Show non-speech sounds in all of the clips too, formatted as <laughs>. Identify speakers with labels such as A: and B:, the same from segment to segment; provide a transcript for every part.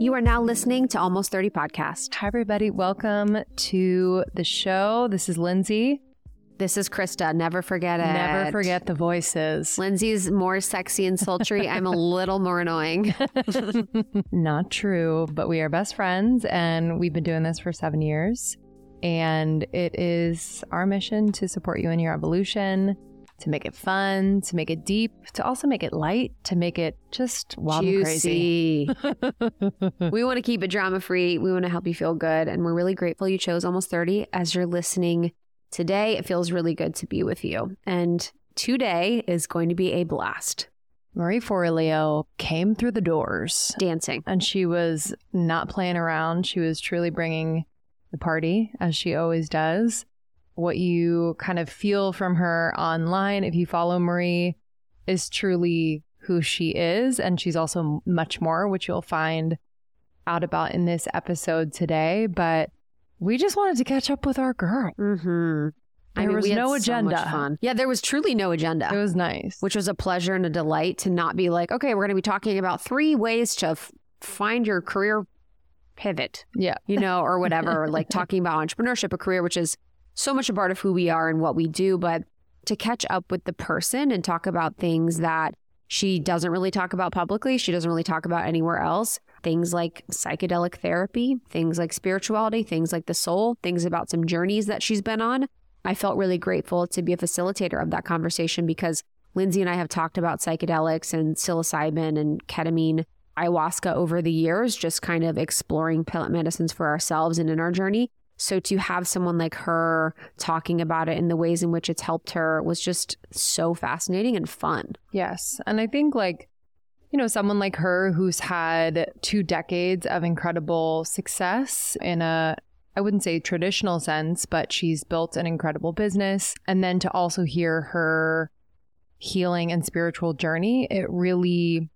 A: You are now listening to Almost 30 Podcast.
B: Hi, everybody. Welcome to the show. This is Lindsey.
A: This is Krista. Never forget it.
B: Never forget the voices. <laughs>
A: Lindsey's more sexy and sultry. <laughs> I'm a little more annoying. <laughs>
B: Not true, but we are best friends and we've been doing this for seven years. And it is our mission to support you in your evolution, to make it fun, to make it deep, to also make it light, to make it just wild and crazy. <laughs>
A: We want to keep it drama free. We want to help you feel good. And we're really grateful you chose Almost 30 as you're listening today. It feels really good to be with you. And today is going to be a blast.
B: Marie Forleo came through the doors
A: Dancing.
B: and she was not playing around. She was truly bringing the party, as she always does. What you kind of feel from her online, if you follow Marie, is truly who she is. And she's also much more, which you'll find out about in this episode today. But we just wanted to catch up with our girl.
A: Mm-hmm.
B: There was
A: we had
B: no
A: so
B: agenda.
A: fun. Yeah, there was truly no agenda.
B: It was nice.
A: which was a pleasure and a delight to not be like, okay, we're going to be talking about three ways to f- find your career pivot,
B: yeah.
A: you know, or <laughs> whatever, like talking about entrepreneurship, a career, which is so much a part of who we are and what we do. But to catch up with the person and talk about things that she doesn't really talk about publicly, she doesn't really talk about anywhere else. Things like psychedelic therapy, things like spirituality, things like the soul, things about some journeys that she's been on. I felt really grateful to be a facilitator of that conversation because Lindsey and I have talked about psychedelics and psilocybin and ketamine, ayahuasca over the years, just kind of exploring plant medicines for ourselves and in our journey. So to have someone like her talking about it and the ways in which it's helped her was just so fascinating and fun.
B: Yes. And I think, like, you know, someone like her who's had two decades of incredible success in a, I wouldn't say traditional sense, but she's built an incredible business. And then to also hear her healing and spiritual journey, it really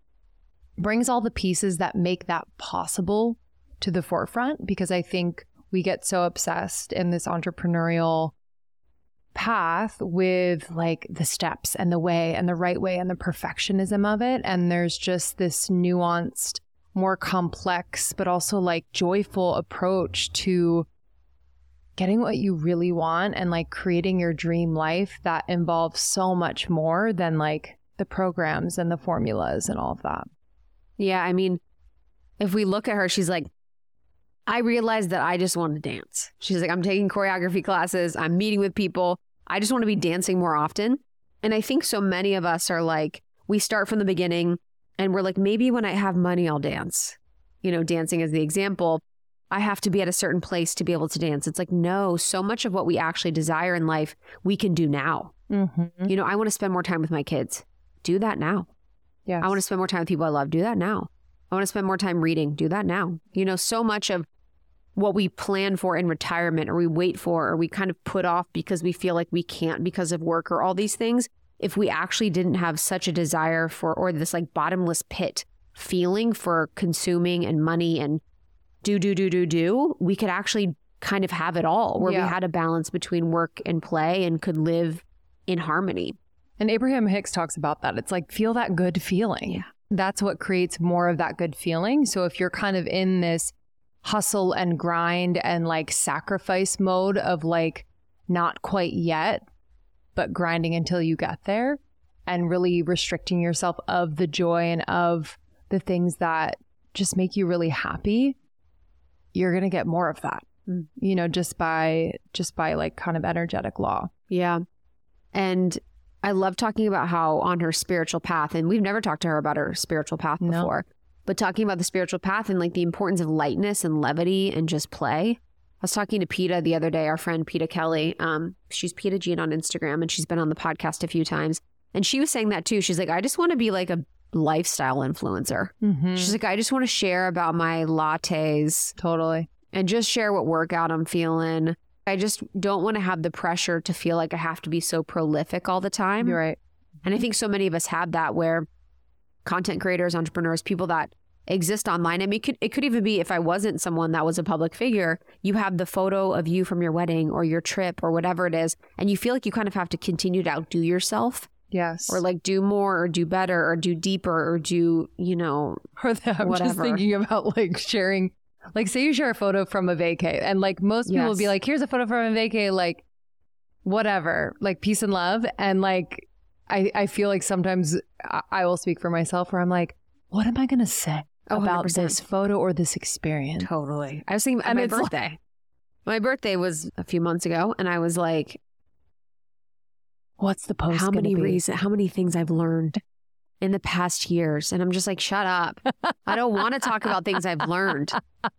B: brings all the pieces that make that possible to the forefront because I think we get so obsessed in this entrepreneurial path with like the steps and the way and the right way and the perfectionism of it. And there's just this nuanced, more complex, but also like joyful approach to getting what you really want and like creating your dream life that involves so much more than like the programs and the formulas and all of that.
A: Yeah, I mean, if we look at her, she's like, I realized that I just want to dance. She's like, I'm taking choreography classes, I'm meeting with people. I just want to be dancing more often. And I think so many of us are like, we start from the beginning and we're like, maybe when I have money, I'll dance. You know, dancing is the example. I have to be at a certain place to be able to dance. It's like, no, so much of what we actually desire in life, we can do now.
B: Mm-hmm.
A: You know, I want to spend more time with my kids. Do that now.
B: Yeah.
A: I want to spend more time with people I love. Do that now. I want to spend more time reading. Do that now. You know, so much of what we plan for in retirement or we wait for or we kind of put off because we feel like we can't because of work or all these things. If we actually didn't have such a desire for, or this like bottomless pit feeling for consuming and money and do, do, do, do, do, we could actually kind of have it all where
B: Yeah.
A: we had a balance between work and play and could live in harmony.
B: And Abraham Hicks talks about that. It's like feel that good feeling.
A: Yeah.
B: That's what creates more of that good feeling. So if you're kind of in this hustle and grind and like sacrifice mode of like not quite yet, but grinding until you get there and really restricting yourself of the joy and of the things that just make you really happy, you're going to get more of that.
A: Mm.
B: You know, just by just by like kind of energetic law.
A: Yeah. And I love talking about how on her spiritual path, and we've never talked to her about her spiritual path
B: No.
A: before, but talking about the spiritual path and like the importance of lightness and levity and just play. I was talking to Peta the other day, our friend Peta Kelly. Um, she's Peta Jean on Instagram and she's been on the podcast a few times. And she was saying that too. She's like, I just want to be like a lifestyle influencer.
B: Mm-hmm.
A: She's like, I just want to share about my lattes
B: Totally.
A: and just share what workout I'm feeling. I just don't want to have the pressure to feel like I have to be so prolific all the time.
B: You're right.
A: And I think so many of us have that where content creators, entrepreneurs, people that exist online. I mean, it could, it could even be if I wasn't someone that was a public figure, you have the photo of you from your wedding or your trip or whatever it is, and you feel like you kind of have to continue to outdo yourself
B: Yes.
A: or like do more or do better or do deeper or do, you know, <laughs>
B: Or the, I'm just thinking about like sharing, like say you share a photo from a vacay, and like most people will be like, "Here's a photo from a vacay," like whatever, like peace and love, and like I I feel like sometimes I, I will speak for myself where I'm like, what am I gonna say
A: Oh,
B: about
A: 100%.
B: this photo or this experience?
A: Totally. I was thinking
B: And
A: my
B: it's like-
A: birthday. my birthday was a few months ago, and I was like,
B: What's the post?
A: how many reasons, how many things I've learned in the past years. And I'm just like, shut up. I don't want to talk about things I've learned.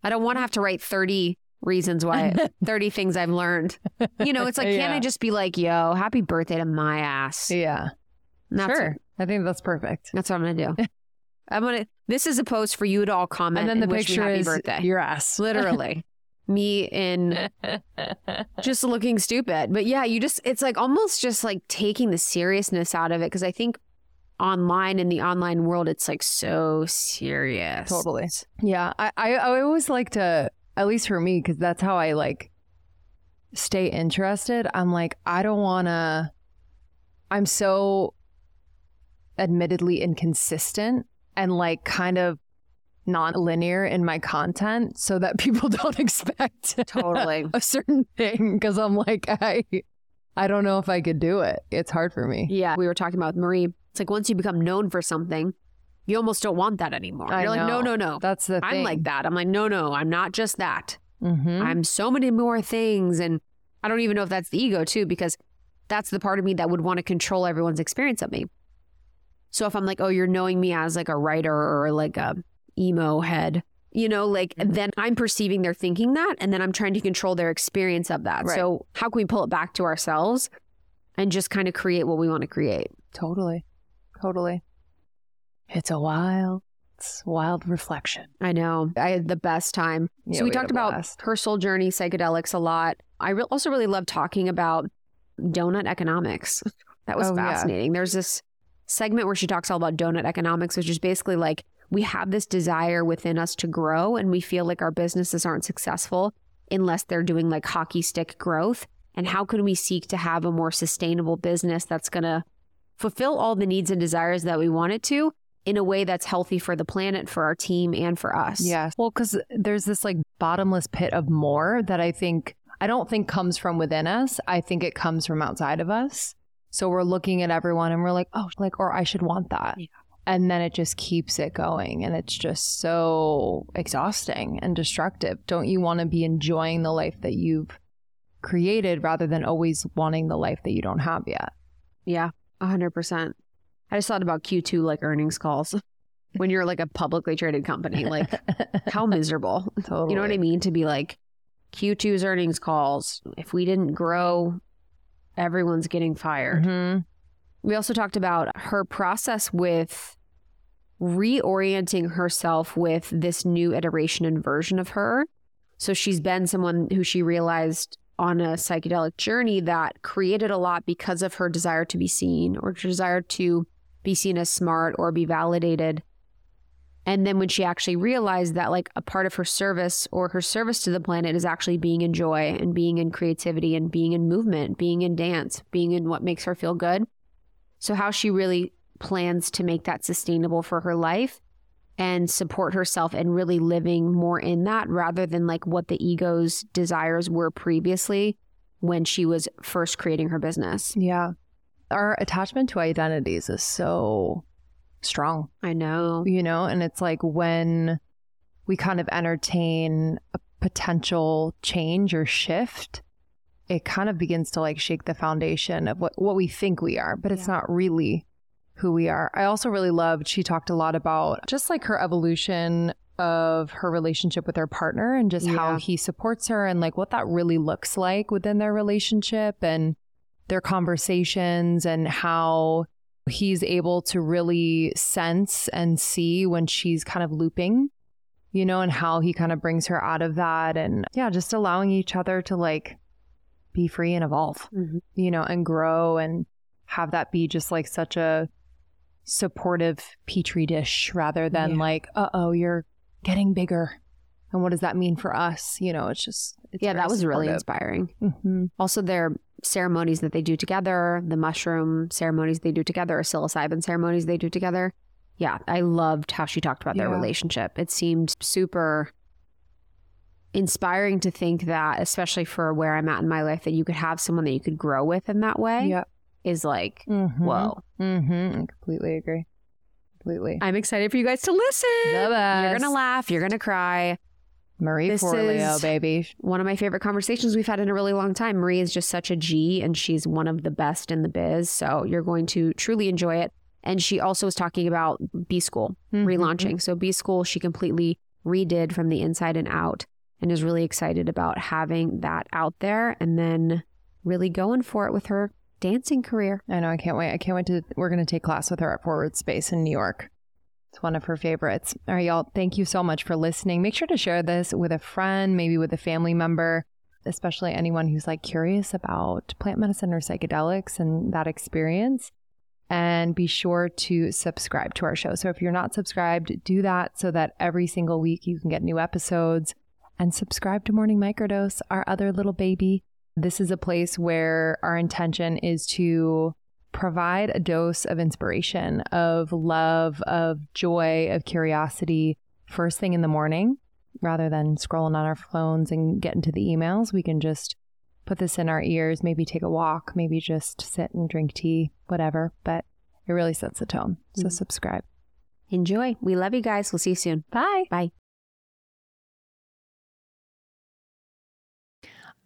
A: I don't want to have to write 30 reasons why, <laughs> 30 things I've learned. You know, it's like, can't I just be like, yo, happy birthday to my ass?
B: Yeah,
A: that's
B: sure. I think that's perfect.
A: That's what I'm going to do. <laughs> I'm to, this is a post for you to all comment
B: And then the
A: and
B: picture
A: happy
B: is
A: birthday.
B: your ass. <laughs>
A: Literally. me in <laughs> just looking stupid. But yeah, you just, it's like almost just like taking the seriousness out of it. Cause I think online in the online world, it's like so serious.
B: Totally. Yeah, I, I I always like to, at least for me, because that's how I like stay interested. I'm like, I don't want to. I'm so admittedly inconsistent and like kind of non-linear in my content, so that people <laughs> don't expect
A: Totally. <laughs>
B: a certain thing. Because I'm like, I I don't know if I could do it. It's hard for me.
A: Yeah. We were talking about Marie. It's like once you become known for something, you almost don't want that anymore.
B: I
A: You're like, no,
B: know.
A: no, no.
B: That's the thing.
A: I'm like that. I'm like, no, no, I'm not just that.
B: Mhm.
A: I'm so many more things. And I don't even know if that's the ego too, because that's the part of me that would want to control everyone's experience of me. So if I'm like, oh, you're knowing me as like a writer or like a emo head, you know, like
B: Mm-hmm.
A: then I'm perceiving they're thinking that and then I'm trying to control their experience of that.
B: Right.
A: So how can we pull it back to ourselves and just kind of create what we want to create?
B: Totally. Totally. It's a wild, it's wild reflection.
A: I know. I had the best time.
B: Yeah,
A: so we,
B: we
A: talked about her soul journey, psychedelics a lot. I re- also really love talking about donut economics. That was
B: Oh, yeah.
A: fascinating. There's this segment where she talks all about donut economics, which is basically like we have this desire within us to grow, and we feel like our businesses aren't successful unless they're doing like hockey stick growth. And how can we seek to have a more sustainable business that's going to fulfill all the needs and desires that we want it to in a way that's healthy for the planet, for our team, and for us?
B: Yes. Well, because there's this like bottomless pit of more that I think, I don't think comes from within us. I think it comes from outside of us. So we're looking at everyone and we're like, oh, like, or I should want that.
A: Yeah.
B: And then it just keeps it going. And it's just so exhausting and destructive. Don't you want to be enjoying the life that you've created rather than always wanting the life that you don't have yet?
A: Yeah, a hundred percent. I just thought about Q two like earnings calls <laughs> when you're like a publicly traded company. Like <laughs> how miserable.
B: totally.
A: You know what I mean? To be like Q 2s earnings calls. If we didn't grow, everyone's getting fired.
B: Mhm.
A: We also talked about her process with reorienting herself with this new iteration and version of her. So she's been someone who she realized on a psychedelic journey that created a lot because of her desire to be seen or desire to be seen as smart or be validated. And then when she actually realized that like a part of her service or her service to the planet is actually being in joy and being in creativity and being in movement, being in dance, being in what makes her feel good. So how she really plans to make that sustainable for her life and support herself and really living more in that rather than like what the ego's desires were previously when she was first creating her business.
B: Yeah. Our attachment to identities is so strong.
A: I know.
B: you know and it's like when we kind of entertain a potential change or shift it kind of begins to like shake the foundation of what what we think we are but it's
A: Yeah.
B: not really who we are i also really loved she talked a lot about just like her evolution of her relationship with her partner and just how he supports her and like what that really looks like within their relationship and their conversations and how he's able to really sense and see when she's kind of looping, you know, and how he kind of brings her out of that. And yeah, just allowing each other to like be free and evolve,
A: Mhm.
B: you know, and grow and have that be just like such a supportive petri dish rather than
A: Yeah.
B: like, uh oh, you're getting bigger. And what does that mean for us? You know, it's just, it's
A: yeah, that was really
B: supportive.
A: inspiring.
B: Mhm.
A: Also, their ceremonies that they do together, the mushroom ceremonies they do together, or psilocybin ceremonies they do together. Yeah, I loved how she talked about their
C: Yeah.
A: relationship. It seemed super inspiring to think that, especially for where I'm at in my life, that you could have someone that you could grow with in that way
C: Yep.
A: is like,
C: Mm-hmm.
A: whoa.
C: Mm-hmm. I completely agree. Completely.
A: I'm excited for you guys to listen. You're gonna laugh. You're gonna cry.
C: Marie
A: This
C: Forleo,
A: is-
C: baby.
A: One of my favorite conversations we've had in a really long time. Marie is just such a G, and she's one of the best in the biz. So you're going to truly enjoy it. And she also was talking about B School
C: Mhm.
A: relaunching. So B School she completely redid from the inside and out, and is really excited about having that out there, and then really going for it with her dancing career.
C: I know. I can't wait. I can't wait to. We're going to take class with her at Forward Space in New York. It's one of her favorites. All right, y'all. Thank you so much for listening. Make sure to share this with a friend, maybe with a family member, especially anyone who's like curious about plant medicine or psychedelics and that experience. And be sure to subscribe to our show. So if you're not subscribed, do that so that every single week you can get new episodes. And subscribe to Morning Microdose, our other little baby. This is a place where our intention is to provide a dose of inspiration, of love, of joy, of curiosity first thing in the morning rather than scrolling on our phones and get into the emails. We can just put this in our ears, maybe take a walk, maybe just sit and drink tea, whatever. But it really sets the tone. So
A: Mhm.
C: subscribe.
A: Enjoy. We love you guys. We'll see you soon.
C: Bye.
A: Bye.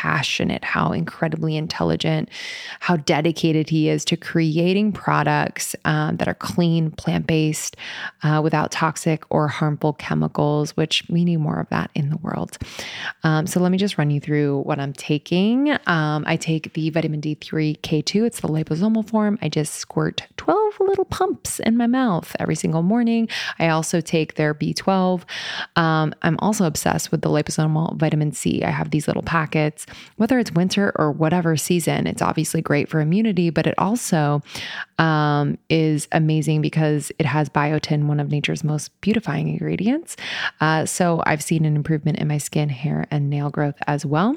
C: passionate, how incredibly intelligent, how dedicated he is to creating products um, that are clean, plant based, uh, without toxic or harmful chemicals, which we need more of that in the world. Um, so let me just run you through what I'm taking. Um, I take the vitamin D3 K2, it's the liposomal form. I just squirt 12 little pumps in my mouth every single morning. I also take their B12. Um, I'm also obsessed with the liposomal vitamin C. I have these little packets, whether it's winter or whatever season. It's obviously great for immunity, but it also um, is amazing because it has biotin, one of nature's most beautifying ingredients. Uh, so I've seen an improvement in my skin, hair, and nail growth as well.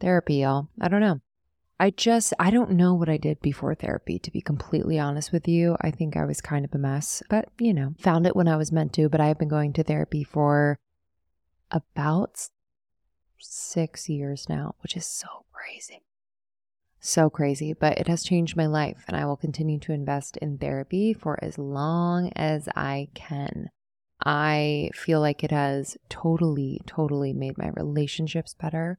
C: therapy, y'all. I don't know. I just, I don't know what I did before therapy, to be completely honest with you. I think I was kind of a mess, but you know, found it when I was meant to. But I have been going to therapy for about six years now, which is so crazy. So crazy, but it has changed my life, and I will continue to invest in therapy for as long as I can. I feel like it has totally, totally made my relationships better,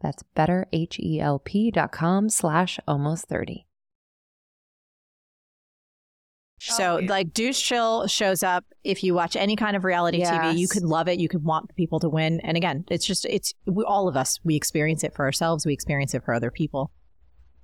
B: That's betterhelp.com slash almost 30.
D: So,
B: Oh,
D: like, Douche Chill shows up. If you watch any kind of reality TV, you could love it. You could want people to win. And again, it's just, it's we, all of us. We experience it for ourselves. We experience it for other people.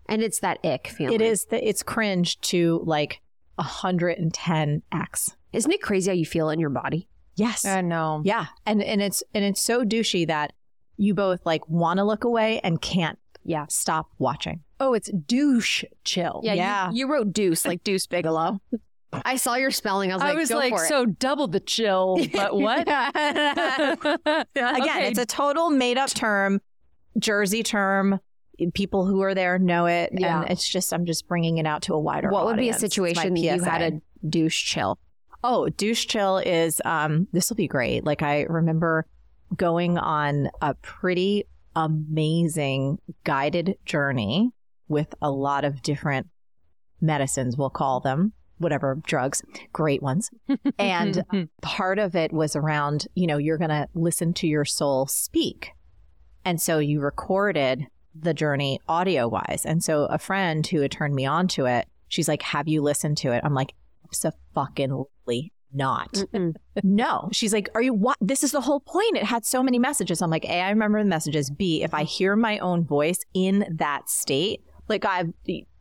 A: And it's that ick feeling.
D: It is, the, it's cringe to like 110x.
A: Isn't it crazy how you feel in your body?
D: Yes.
B: I know.
D: yeah. And, and it's, and it's so douchey that you both like want to look away and can't
A: Yeah.
D: stop watching.
B: Oh, it's douche chill.
A: Yeah.
D: Yeah.
A: You, you wrote Deuce, like Deuce Bigalow. <laughs> I saw your spelling. I was
B: I
A: like,
B: was
A: go
B: like,
A: for it.
B: so double the chill, but <laughs> what? <laughs>
D: Again,
B: Okay.
D: it's a total made up term, Jersey term. People who are there know it.
A: Yeah.
D: And it's just, I'm just bringing it out to a wider
A: what would be a
D: audience. It's my
A: situation you had a douche chill?
D: Oh, douche chill is um this will be great. Like I remember going on a pretty amazing guided journey with a lot of different medicines, we'll call them, whatever drugs, great ones. <laughs> And part of it was around, you know, you're going to listen to your soul speak. And so you recorded the journey audio wise. And so a friend who had turned me on to it, she's like, Have you listened to it? I'm like, fucking not.
A: Mm-mm.
D: No. She's like, Are you what? This is the whole point. It had so many messages. I'm like, A, I remember the messages. B, if I hear my own voice in that state, like I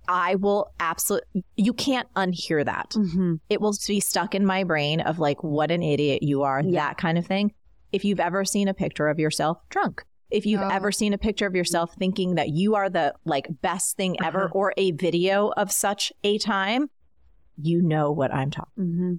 D: I will absolutely you can't unhear that.
A: Mm-hmm.
D: It will be stuck in my brain of like what an idiot you are,
A: Yeah.
D: that kind of thing. If you've ever seen a picture of yourself drunk, if you've
B: Oh.
D: ever seen a picture of yourself thinking that you are the like best thing ever
A: Uh-huh.
D: or a video of such a time, you know what I'm talking.
A: Mm-hmm.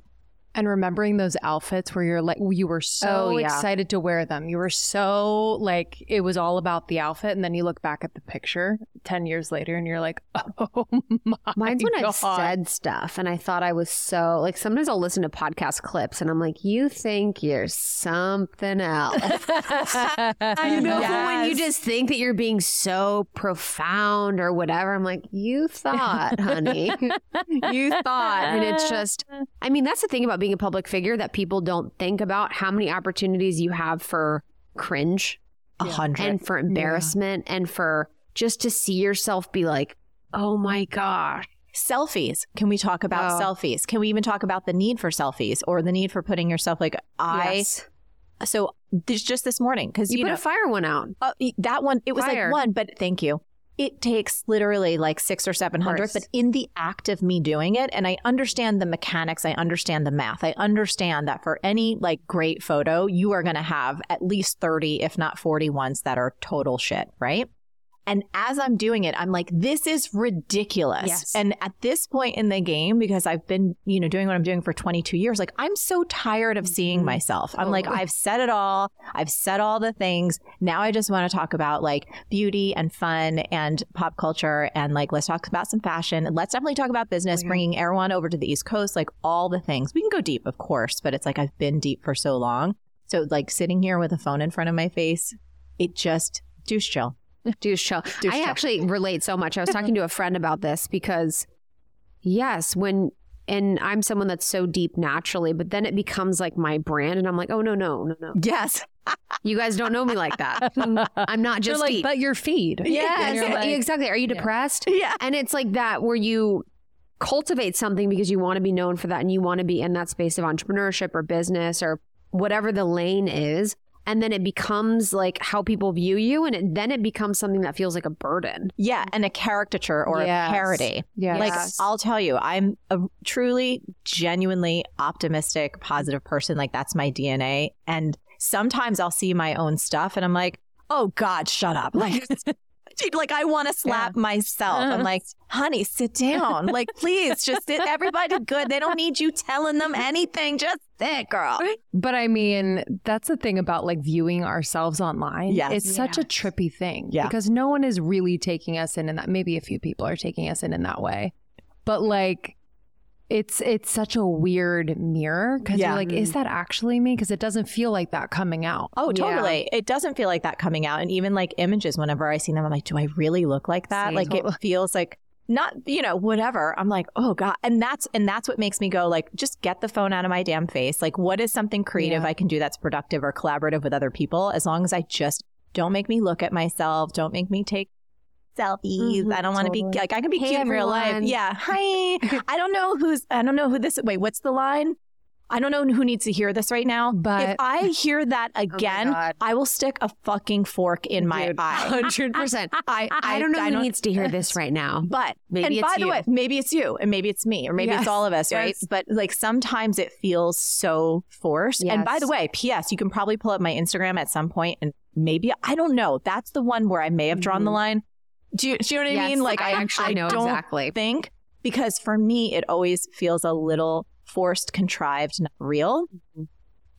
B: And remembering those outfits where you're like, you were so
A: Oh, yeah.
B: excited to wear them. You were so like, it was all about the outfit. And then you look back at the picture 10 years later and you're like, <laughs> oh my
A: Mine's when
B: God.
A: I've said stuff and I thought I was so like sometimes I'll listen to podcast clips and I'm like, you think you're something else. <laughs> You know, when you just think that you're being so profound or whatever, I'm like, you thought, honey. <laughs> you thought. And it's just, I mean, that's the thing about being a public figure that people don't think about how many opportunities you have for cringe
D: A hundred.
A: and for embarrassment and for just to see yourself be like, oh my gosh.
D: selfies. Can we talk about
A: Oh.
D: selfies? Can we even talk about the need for selfies or the need for putting yourself like I?
A: Yes.
D: So this just this morning because
A: You,
D: you,
A: put
D: know
A: a fire one out.
D: uh, that one it was
A: Fire.
D: like one, but thank you. It takes literally like six or seven hundred, but in the act of me doing it, and I understand the mechanics, I understand the math, I understand that for any like great photo, you are going to have at least 30, if not 40 ones that are total shit, right? And as I'm doing it, I'm like, this is ridiculous.
A: Yes.
D: And at this point in the game, because I've been, you know, doing what I'm doing for 22 years, like I'm so tired of seeing
A: Mhm.
D: myself. I'm like, I've said it all. I've said all the things. Now I just want to talk about like beauty and fun and pop culture. And like, let's talk about some fashion. Let's definitely talk about business,
B: Yeah.
D: bringing Erewhon over to the East Coast, like all the things. We can go deep, of course, but it's like I've been deep for so long. So like sitting here with a phone in front of my face, it just douche chill.
A: Douche chill.
D: Douche
A: I actually relate so much. I was talking to a friend about this because, yes, when, and I'm someone that's so deep naturally, but then it becomes like my brand. And I'm like, oh, no, no, no, no.
D: Yes.
A: You guys don't know me like that. <laughs> I'm not just
B: like,
A: deep.
B: but your feed.
A: Yes,
B: like-
A: exactly. Are you
B: Yeah.
A: depressed?
D: Yeah.
A: And it's like that where you cultivate something because you want to be known for that and you want to be in that space of entrepreneurship or business or whatever the lane is. And then it becomes like how people view you. And it, then it becomes something that feels like a burden.
D: Yeah. And a caricature or
B: Yes.
D: a parody.
B: Yeah.
D: Like I'll tell you, I'm a truly, genuinely optimistic, positive person. Like that's my DNA. And sometimes I'll see my own stuff and I'm like, oh God, shut up. <laughs> Like, dude, like I want to slap yeah. myself. I'm like, honey, sit down. like, please, just sit. Everybody good. They don't need you telling them anything. Just sit, girl.
B: But I mean, that's the thing about like viewing ourselves online.
D: Yes.
B: It's such a trippy thing.
D: Yeah.
B: Because no one is really taking us in in that. Maybe a few people are taking us in in that way. But like, it's it's such a weird mirror because yeah. you're like, is mm. that actually me? Because it doesn't feel like that coming out.
D: Oh, totally. Yeah. It doesn't feel like that coming out. And even like images, whenever I see them, I'm like, do I really look like that? Same. Like it feels like not, you know, whatever. I'm like, oh God. And that's and that's what makes me go, like, just get the phone out of my damn face. Like, what is something creative yeah. I can do that's productive or collaborative with other people? As long as I just don't make me look at myself, don't make me take selfies. Mm-hmm, I don't want to totally. be like I can be hey, cute everyone. in real life. Yeah. <laughs> Hi. I don't know who's I don't know who this wait, what's the line? I don't know who needs to hear this right now, but if I hear that <laughs> oh again, oh I will stick a fucking fork in my Dude, eye.
A: Hundred <laughs> percent. I I don't know I who don't, needs to hear this right now,
D: but maybe and by you. the way, maybe it's you, and maybe it's me, or maybe yes. it's all of us, right? Yes. But like sometimes it feels so forced. Yes. And by the way, P.S. You can probably pull up my Instagram at some point, and maybe I don't know. That's the one where I may have drawn mm-hmm. the line. Do you, do you know what yes, I mean?
A: Like I actually I know don't exactly.
D: Think because for me it always feels a little forced, contrived, not real. Mm-hmm.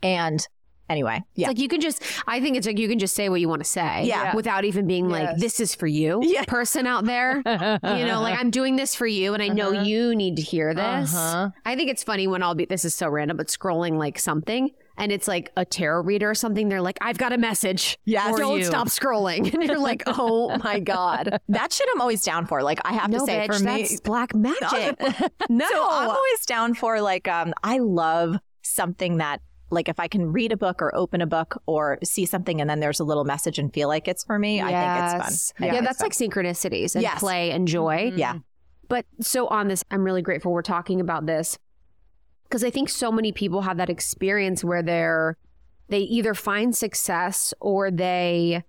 D: And anyway, yeah.
A: It's like you can just, I think it's like you can just say what you want to say.
D: Yeah.
A: Without even being yes. like, this is for you, <laughs> yeah. person out there. you know, like I'm doing this for you and I know uh-huh. you need to hear this. Uh-huh. I think it's funny when I'll be, this is so random, but scrolling like something and it's like a tarot reader or something, they're like, I've got a message.
D: Yeah,
A: don't
D: you.
A: stop scrolling. <laughs> And you're like, oh my God.
D: That shit I'm always down for. Like, I have
A: no,
D: to say,
A: bitch,
D: for
A: me, that's black magic. <laughs>
D: no. So I'm always down for like, um, I love something that like if I can read a book or open a book or see something and then there's a little message and feel like it's for me, yes. I think it's
A: fun. yeah, that's fun. like synchronicities and yes. play and joy.
D: Mm-hmm. Yeah.
A: But so on this, I'm really grateful we're talking about this because I think so many people have that experience where they're they either find success or they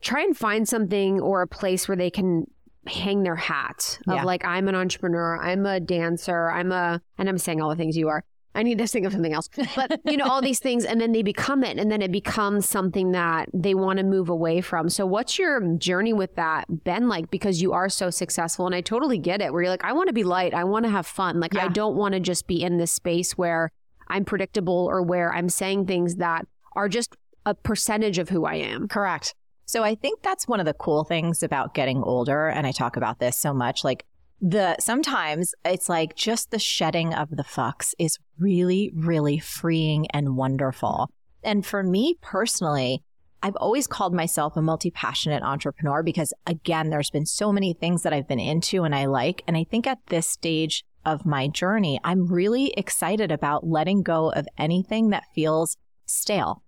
A: try and find something or a place where they can hang their hat of yeah. like I'm an entrepreneur, I'm a dancer, I'm a and I'm saying all the things you are. I need to think of something else. But, you know, all these things, and then they become it, and then it becomes something that they want to move away from. So, what's your journey with that been like? Because you are so successful, and I totally get it, where you're like, I want to be light, I want to have fun. Like, yeah. I don't want to just be in this space where I'm predictable or where I'm saying things that are just a percentage of who I am.
D: Correct. So I think that's one of the cool things about getting older. And I talk about this so much. Like the sometimes it's like just the shedding of the fucks is really, really freeing and wonderful. And for me personally, I've always called myself a multi passionate entrepreneur because, again, there's been so many things that I've been into and I like. And I think at this stage of my journey, I'm really excited about letting go of anything that feels stale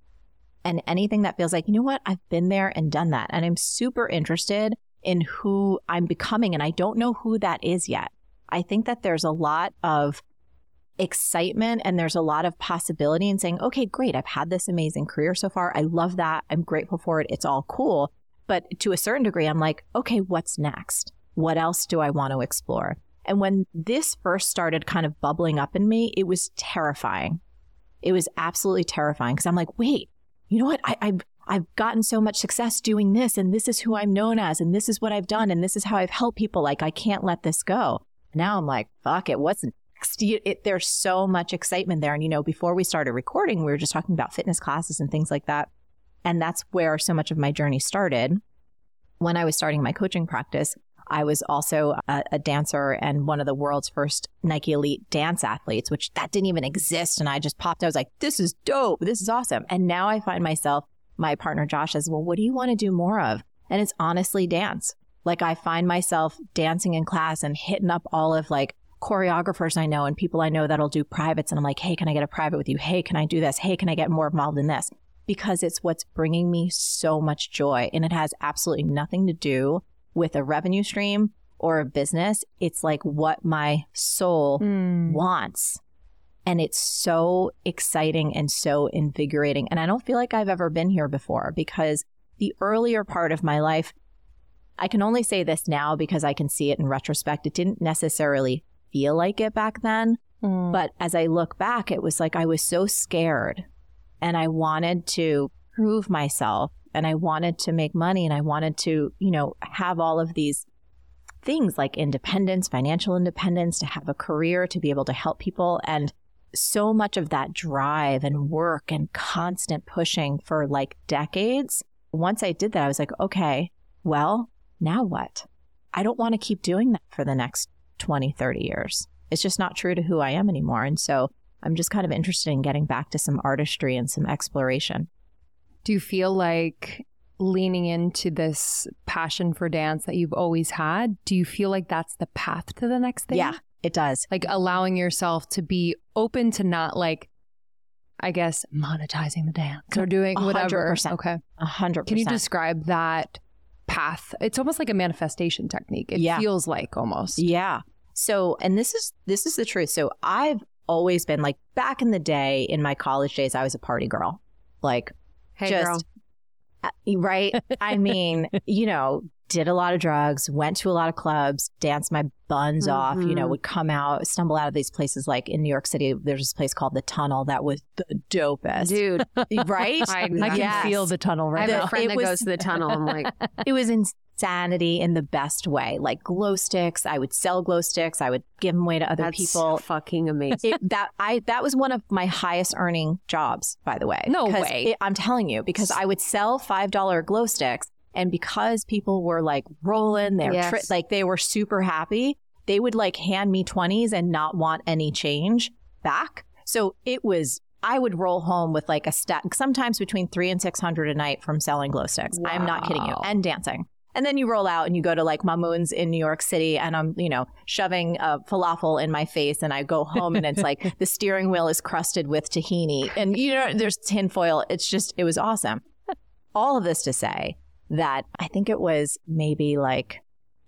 D: and anything that feels like, you know what, I've been there and done that. And I'm super interested in who I'm becoming. And I don't know who that is yet. I think that there's a lot of excitement and there's a lot of possibility in saying, okay, great. I've had this amazing career so far. I love that. I'm grateful for it. It's all cool. But to a certain degree, I'm like, okay, what's next? What else do I want to explore? And when this first started kind of bubbling up in me, it was terrifying. It was absolutely terrifying because I'm like, wait, you know what? I, I've I've gotten so much success doing this, and this is who I'm known as, and this is what I've done, and this is how I've helped people. Like, I can't let this go. Now I'm like, fuck it, what's next? It, it, there's so much excitement there. And, you know, before we started recording, we were just talking about fitness classes and things like that. And that's where so much of my journey started. When I was starting my coaching practice, I was also a, a, dancer and one of the world's first Nike Elite dance athletes, which that didn't even exist. And I just popped. I was like, this is dope. This is awesome. And now I find myself my partner Josh says, Well, what do you want to do more of? And it's honestly dance. Like I find myself dancing in class and hitting up all of like choreographers I know and people I know that'll do privates. And I'm like, Hey, can I get a private with you? Hey, can I do this? Hey, can I get more involved in this? Because it's what's bringing me so much joy. And it has absolutely nothing to do with a revenue stream or a business. It's like what my soul mm. wants. And it's so exciting and so invigorating. And I don't feel like I've ever been here before because the earlier part of my life, I can only say this now because I can see it in retrospect. It didn't necessarily feel like it back then. Mm. But as I look back, it was like I was so scared and I wanted to prove myself and I wanted to make money and I wanted to, you know, have all of these things like independence, financial independence, to have a career, to be able to help people. And so much of that drive and work and constant pushing for like decades. Once I did that, I was like, okay, well, now what? I don't want to keep doing that for the next 20, 30 years. It's just not true to who I am anymore. And so I'm just kind of interested in getting back to some artistry and some exploration.
B: Do you feel like leaning into this passion for dance that you've always had, do you feel like that's the path to the next thing?
D: Yeah, it does.
B: Like allowing yourself to be open to not like, I guess, monetizing the dance or doing whatever.
D: 100%.
B: Okay.
D: A hundred
B: Can you describe that path? It's almost like a manifestation technique. It
D: Yeah.
B: feels like almost.
D: Yeah. So, and this is this is the truth. So, I've always been like back in the day in my college days, I was a party girl. Like
A: Hey,
D: just
A: girl.
D: right. I mean, <laughs> you know, did a lot of drugs, went to a lot of clubs, danced my buns off. You know,
A: Mhm.
D: would come out, stumble out of these places. Like in New York City, there's this place called the Tunnel that was the dopest.
A: Dude,
D: Right? <laughs>
A: I,
B: I can
D: Yes.
B: feel the tunnel
A: I
B: right
A: have
B: now.
A: a friend
D: It
A: that
D: was-
A: goes to the tunnel. I'm like, <laughs>
D: it was insanity in the best way. Like glow sticks, I would sell glow sticks. I would give them away to other
A: that's
D: people.
A: fucking amazing.
D: It, that I that was one of my highest earning jobs, by the way.
B: No way.
D: it- I'm telling you, because I would sell five dollar glow sticks, and because people were like rolling, they're
A: Yes.
D: tri- like they were super happy. They would like hand me twenties and not want any change back. So it was. I would roll home with like a stack, sometimes between three and six hundred a night from selling glow sticks. I'm not kidding you, and dancing. And then you roll out and you go to like Mamoun's in New York City, and I'm, you know, shoving a falafel in my face, and I go home and it's like <laughs> the steering wheel is crusted with tahini, and you know, there's tinfoil. It's just, it was awesome. All of this to say that I think it was maybe like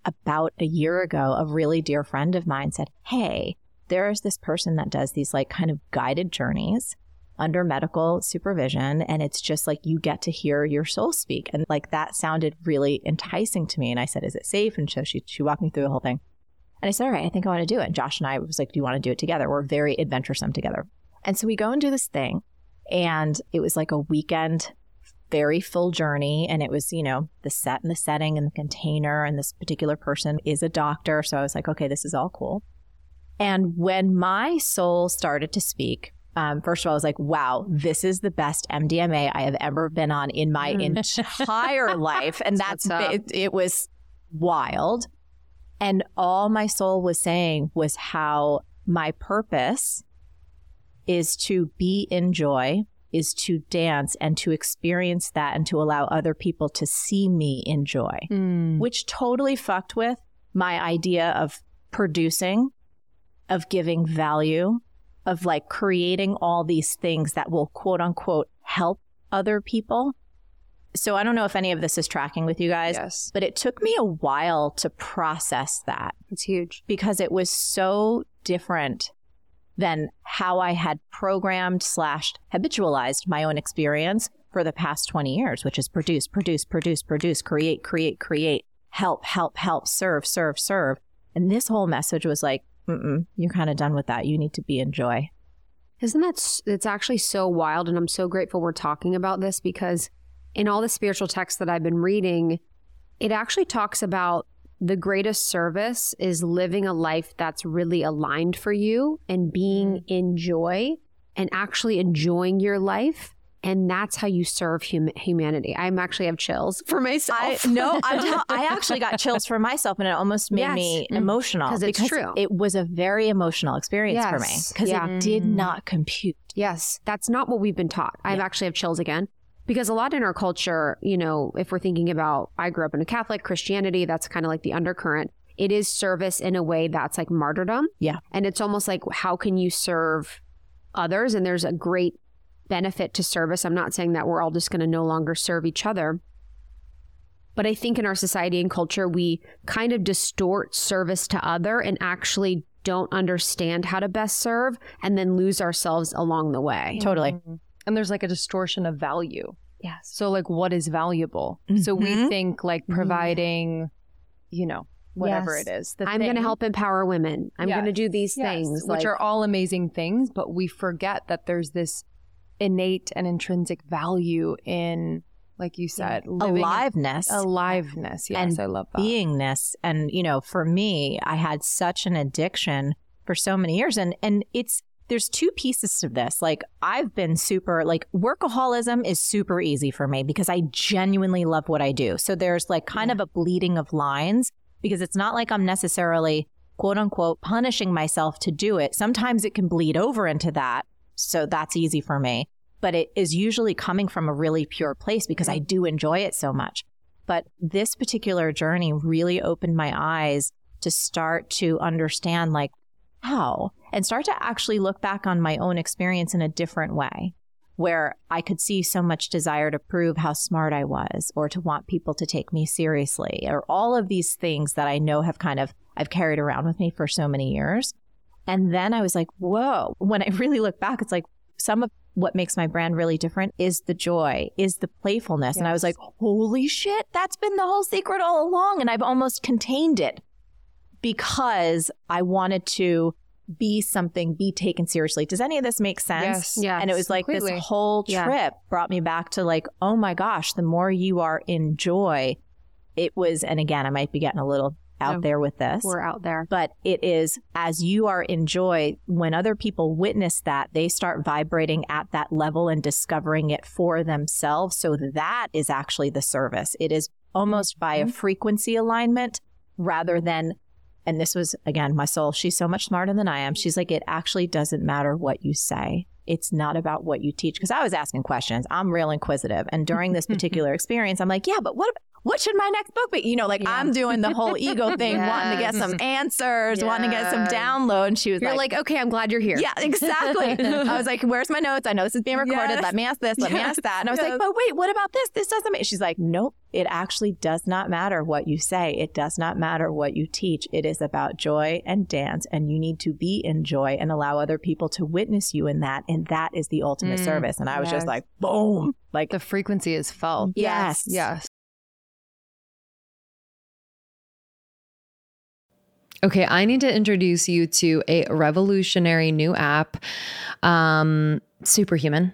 D: about a year ago, a really dear friend of mine said, Hey, there's this person that does these like kind of guided journeys under medical supervision. And it's just like you get to hear your soul speak. And like that sounded really enticing to me. And I said, Is it safe? And so she, she walked me through the whole thing. And I said, All right, I think I want to do it. And Josh and I was like, Do you want to do it together? We're very adventuresome together. And so we go and do this thing. And it was like a weekend, very full journey. And it was, you know, the set and the setting and the container. And this particular person is a doctor. So I was like, Okay, this is all cool. And when my soul started to speak, um, first of all, I was like, wow, this is the best MDMA I have ever been on in my entire <laughs> life. And that's, it, it was wild. And all my soul was saying was how my purpose is to be in joy, is to dance and to experience that and to allow other people to see me in joy
B: Mm.
D: which totally fucked with my idea of producing, of giving value, of like creating all these things that will quote unquote help other people. So I don't know if any of this is tracking with you guys,
B: Yes.
D: but it took me a while to process that
A: it's huge.
D: because it was so different than how I had programmed slash habitualized my own experience for the past 20 years, which is produce, produce, produce, produce, create, create, create, help, help, help, serve, serve, serve. And this whole message was like, Mm-mm, you're kind of done with that. You need to be in joy.
A: Isn't that, it's actually so wild. And I'm so grateful we're talking about this because in all the spiritual texts that I've been reading, it actually talks about the greatest service is living a life that's really aligned for you and being in joy and actually enjoying your life. And that's how you serve hum- humanity. I'm actually have chills for
D: I
A: myself.
D: no, I'm <laughs> tell- I actually got chills for myself, and it almost made
A: Yes.
D: me
A: Mm.
D: emotional
A: 'Cause it's true.
D: It was a very emotional experience for me because
A: Yeah.
D: it did
B: Mm.
D: not compute.
A: Yes, that's not what we've been taught. I
D: Yeah.
A: actually have chills again because a lot in our culture, you know, if we're thinking about, I grew up in a Catholic Christianity, that's kind of like the undercurrent. It is service in a way that's like martyrdom.
D: Yeah.
A: And it's almost like, how can you serve others? And there's a great benefit to service. I'm not saying that we're all just going to no longer serve each other. But I think in our society and culture, we kind of distort service to other and actually don't understand how to best serve and then lose ourselves along the way.
D: Totally.
B: Mhm. And there's like a distortion of value.
A: Yes.
B: So like what is valuable? So we
D: Mhm.
B: think like providing, you know, whatever
D: Yes.
B: it is. the
A: I'm going to help empower women. I'm
B: Yes.
A: going to do these
B: Yes,
A: things.
B: which
A: like-
B: are all amazing things, but we forget that there's this
C: innate and intrinsic value in like you said
D: aliveness
C: aliveness yes
D: and
C: i love that
D: beingness and you know for me i had such an addiction for so many years and and it's there's two pieces to this. Like i've been super like workaholism is super easy for me because i genuinely love what i do. So there's like kind yeah. of a bleeding of lines because it's not like i'm necessarily quote unquote punishing myself to do it. Sometimes it can bleed over into that so that's easy for me. But it is usually coming from a really pure place because I do enjoy it so much. But this particular journey really opened my eyes to start to understand like how and start to actually look back on my own experience in a different way where I could see so much desire to prove how smart I was or to want people to take me seriously or all of these things that I know have kind of I've carried around with me for so many years. And then I was like, whoa, when I <laughs> really look back, it's like some of what makes my brand really different is the joy, is the playfulness. Yes. And I was like, holy shit, that's been the whole secret all along. And I've almost contained it because I wanted to be something, be taken seriously. Does any of this make sense?
C: Yes. yes
D: and it was like completely. this whole trip yeah. brought me back to like, oh my gosh, the more you are in joy, it was, and again, I might be getting a little out no, there with this.
A: We're out there.
D: But it is as you are in joy, when other people witness that, they start vibrating at that level and discovering it for themselves. So that is actually the service. It is almost by a mm-hmm. frequency alignment rather than and this was again my soul. She's so much smarter than i am. She's like it actually doesn't matter what you say. It's not about what you teach. Because i was asking questions. I'm real inquisitive. And during this <laughs> particular experience i'm like yeah but what what should my next book be? You know, like yeah. I'm doing the whole ego <laughs> thing, yes. wanting to get some answers, yes. wanting to get some download. And she was
A: you're
D: like,
A: like, okay, I'm glad you're here.
D: Yeah, exactly. I was like, where's my notes? I know this is being recorded. Yes. Let me ask this. Let me ask that. And I was like, but wait, what about this? This doesn't make. She's like, nope. It actually does not matter what you say. It does not matter what you teach. It is about joy and dance, and you need to be in joy and allow other people to witness you in that. And that is the ultimate mm, service. And I was just like, boom. Like
C: the frequency is felt.
D: Yes.
C: Yes. Okay, I need to introduce you to a revolutionary new app, um, Superhuman.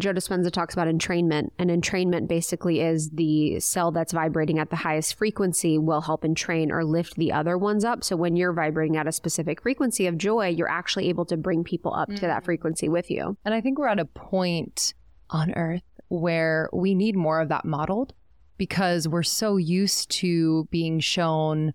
A: Joe Dispenza talks about entrainment, and entrainment basically is the cell that's vibrating at the highest frequency will help entrain or lift the other ones up. So when you're vibrating at a specific frequency of joy, you're actually able to bring people up mm-hmm. to that mm. frequency with you.
B: And I think we're at a point on earth where we need more of that modeled because we're so used to being shown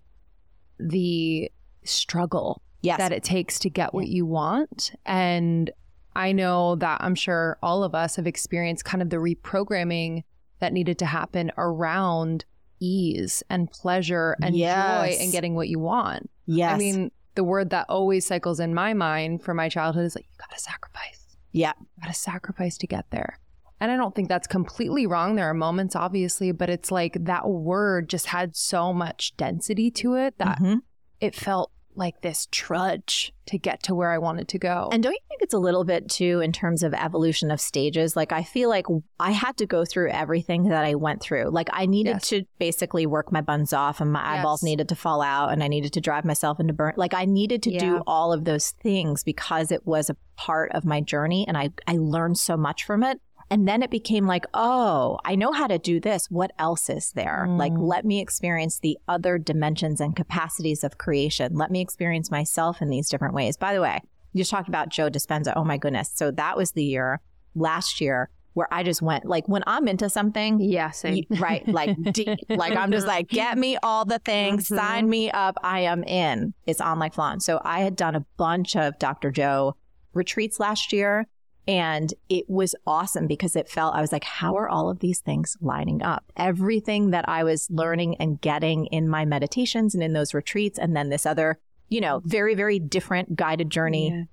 B: the struggle yes. that it takes to get what you want. And I know that I'm sure all of us have experienced kind of the reprogramming that needed to happen around ease and pleasure and yes. joy and getting what you want.
D: Yes.
B: I mean, the word that always cycles in my mind from my childhood is like, you got to sacrifice.
D: Yeah.
B: You got to sacrifice to get there. And I don't think that's completely wrong. There are moments, obviously, but it's like that word just had so much density to it that mm-hmm. it felt like this trudge to get to where I wanted to go.
D: And don't you think it's a little bit too in terms of evolution of stages? Like I feel like I had to go through everything that I went through. Like I needed yes. to basically work my buns off and my yes. eyeballs needed to fall out and I needed to drive myself into burn. Like I needed to yeah. do all of those things because it was a part of my journey and I I learned so much from it. And then it became like, oh, I know how to do this. What else is there? Mm. Like, let me experience the other dimensions and capacities of creation. Let me experience myself in these different ways. By the way, you just talked about Joe Dispenza. Oh my goodness. So that was the year last year where I just went like when I'm into something,
A: yeah, same.
D: right, like <laughs> deep, like I'm just like get me all the things, mm-hmm. sign me up, I am in. It's on like flan. So I had done a bunch of Dr. Joe retreats last year, and it was awesome because it felt, I was like, how are all of these things lining up? Everything that I was learning and getting in my meditations and in those retreats, and then this other, you know, very, very different guided journey, yeah.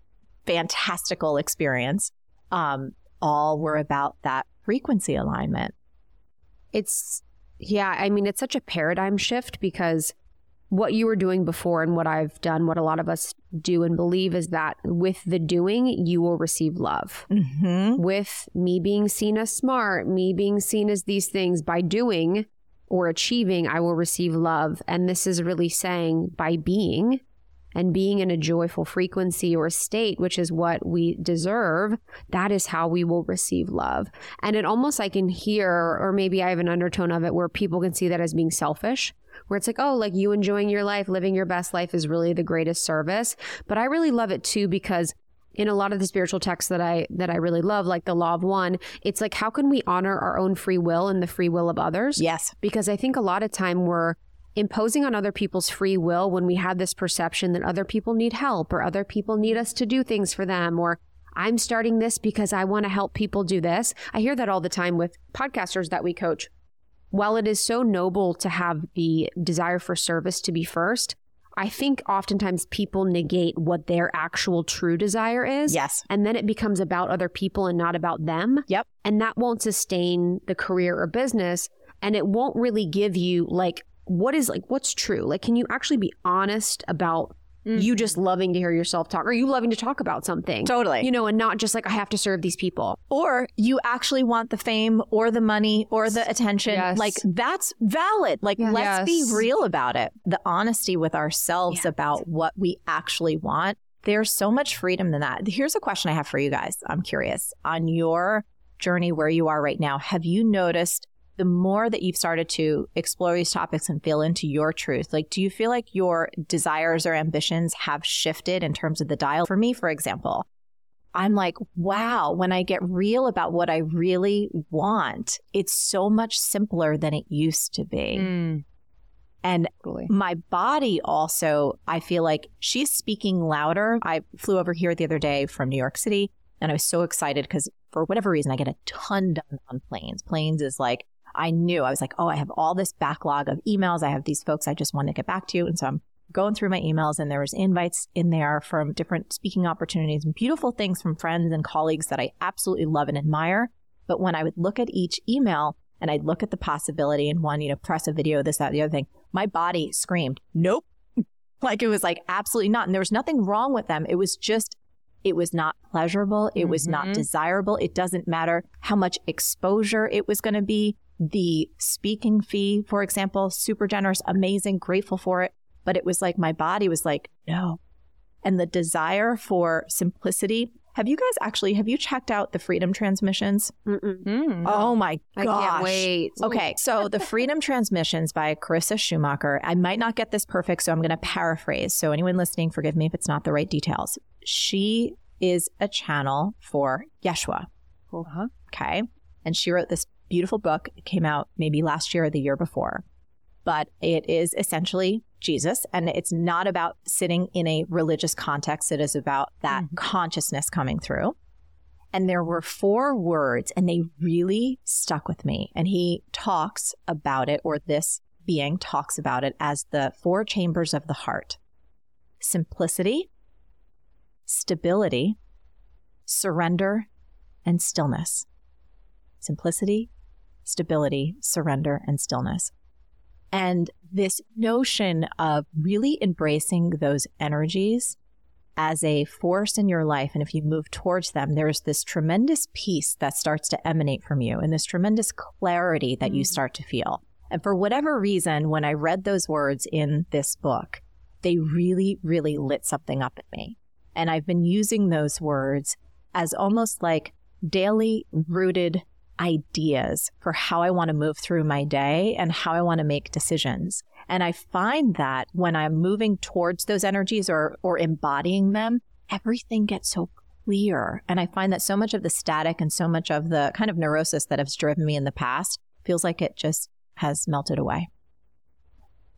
D: fantastical experience, um, all were about that frequency alignment.
A: It's, yeah, I mean, it's such a paradigm shift because what you were doing before and what I've done, what a lot of us do and believe is that with the doing, you will receive love. Mm-hmm. With me being seen as smart, me being seen as these things, by doing or achieving, I will receive love. And this is really saying by being and being in a joyful frequency or state, which is what we deserve, that is how we will receive love. And it almost I can hear, or maybe I have an undertone of it where people can see that as being selfish where it's like, oh, like you enjoying your life, living your best life is really the greatest service. But I really love it too because in a lot of the spiritual texts that I that I really love, like the Law of One, it's like how can we honor our own free will and the free will of others?
D: Yes.
A: Because I think a lot of time we're imposing on other people's free will when we have this perception that other people need help or other people need us to do things for them or I'm starting this because I want to help people do this. I hear that all the time with podcasters that we coach while it is so noble to have the desire for service to be first, I think oftentimes people negate what their actual true desire is.
D: Yes.
A: And then it becomes about other people and not about them.
D: Yep.
A: And that won't sustain the career or business. And it won't really give you like, what is like, what's true? Like, can you actually be honest about Mm-hmm. You just loving to hear yourself talk, or you loving to talk about something.
D: Totally.
A: You know, and not just like, I have to serve these people.
D: Or you actually want the fame or the money or the attention. Yes. Like, that's valid. Like, yes. let's be real about it. The honesty with ourselves yes. about what we actually want. There's so much freedom in that. Here's a question I have for you guys. I'm curious. On your journey where you are right now, have you noticed the more that you've started to explore these topics and feel into your truth, like, do you feel like your desires or ambitions have shifted in terms of the dial? For me, for example, I'm like, wow, when I get real about what I really want, it's so much simpler than it used to be. Mm. And totally. my body also, I feel like she's speaking louder. I flew over here the other day from New York City and I was so excited because for whatever reason, I get a ton done on planes. Planes is like I knew I was like, oh, I have all this backlog of emails. I have these folks I just want to get back to. And so I'm going through my emails and there was invites in there from different speaking opportunities and beautiful things from friends and colleagues that I absolutely love and admire. But when I would look at each email and I'd look at the possibility and one, you know, press a video, this, that, the other thing, my body screamed, nope. <laughs> like it was like absolutely not. And there was nothing wrong with them. It was just it was not pleasurable. It mm-hmm. was not mm-hmm. desirable. It doesn't matter how much exposure it was going to be the speaking fee, for example, super generous, amazing, grateful for it. But it was like my body was like, no. And the desire for simplicity Have you guys actually have you checked out the Freedom Transmissions?
A: Mm-mm.
B: Mm.
D: Oh my
A: I
D: gosh.
A: can't wait.
D: Okay, so the Freedom Transmissions by Carissa Schumacher. I might not get this perfect, so I'm going to paraphrase. So anyone listening, forgive me if it's not the right details. She is a channel for Yeshua.
B: Uh-huh.
D: Okay. And she wrote this beautiful book. It came out maybe last year or the year before. But it is essentially Jesus. And it's not about sitting in a religious context. It is about that
B: Mhm.
D: consciousness coming through. And there were four words, and they really stuck with me. And he talks about it, or this being talks about it as the four chambers of the heart simplicity, stability, surrender, and stillness. Simplicity, stability, surrender, and stillness. And this notion of really embracing those energies as a force in your life. And if you move towards them, there's this tremendous peace that starts to emanate from you and this tremendous clarity that you
B: Mm.
D: start to feel. And for whatever reason, when I read those words in this book, they really, really lit something up in me. And I've been using those words as almost like daily rooted ideas for how I want to move through my day and how I want to make decisions. And I find that when I'm moving towards those energies or, or embodying them, everything gets so clear. And I find that so much of the static and so much of the kind of neurosis that has driven me in the past feels like it just has melted away.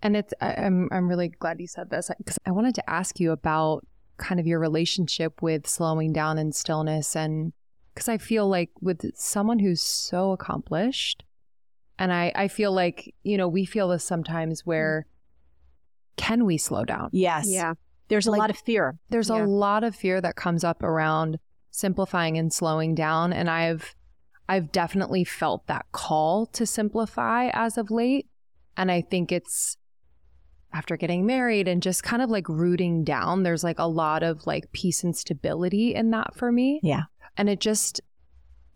B: And it's I'm I'm really glad you said this because I wanted to ask you about kind of your relationship with slowing down and stillness and because I feel like with someone who's so accomplished and I I feel like you know we feel this sometimes where can we slow down?
D: Yes.
A: Yeah.
D: There's a
B: Like-
D: lot of fear.
B: There's
A: Yeah.
B: a lot of fear that comes up around simplifying and slowing down and I've I've definitely felt that call to simplify as of late and I think it's after getting married and just kind of like rooting down there's like a lot of like peace and stability in that for me.
D: Yeah.
B: And it just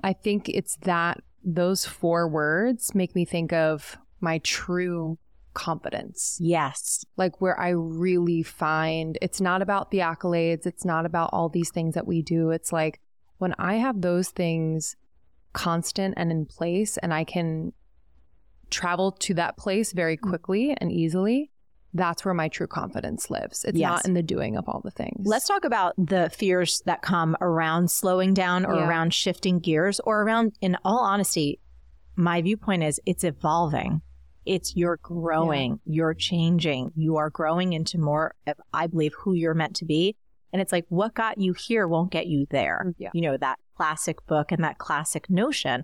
B: I think it's that those four words make me think of my true confidence
D: Yes.
B: like where I really find it's not about the accolades, it's not about all these things that we do. It's like when I have those things constant and in place and I can travel to that place very
D: Mm.
B: quickly and easily, that's where my true confidence lives. It's
D: Yes.
B: not in the doing of all the things.
D: Let's talk about the fears that come around slowing down or
B: Yeah.
D: around shifting gears or around, in all honesty, my viewpoint is it's evolving. It's you're growing, you're changing, you are growing into more of, I believe, who you're meant to be. And it's like, what got you here won't get you there.
B: Yeah.
D: You know, that classic book and that classic notion.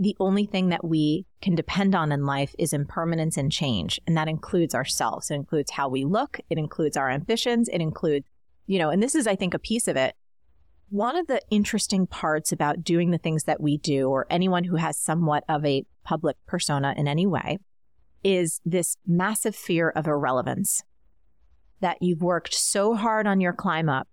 D: The only thing that we can depend on in life is impermanence and change. And that includes ourselves. It includes how we look. It includes our ambitions. It includes, you know, and this is, I think, a piece of it. One of the interesting parts about doing the things that we do, or anyone who has somewhat of a public persona in any way, is this massive fear of irrelevance that you've worked so hard on your climb up.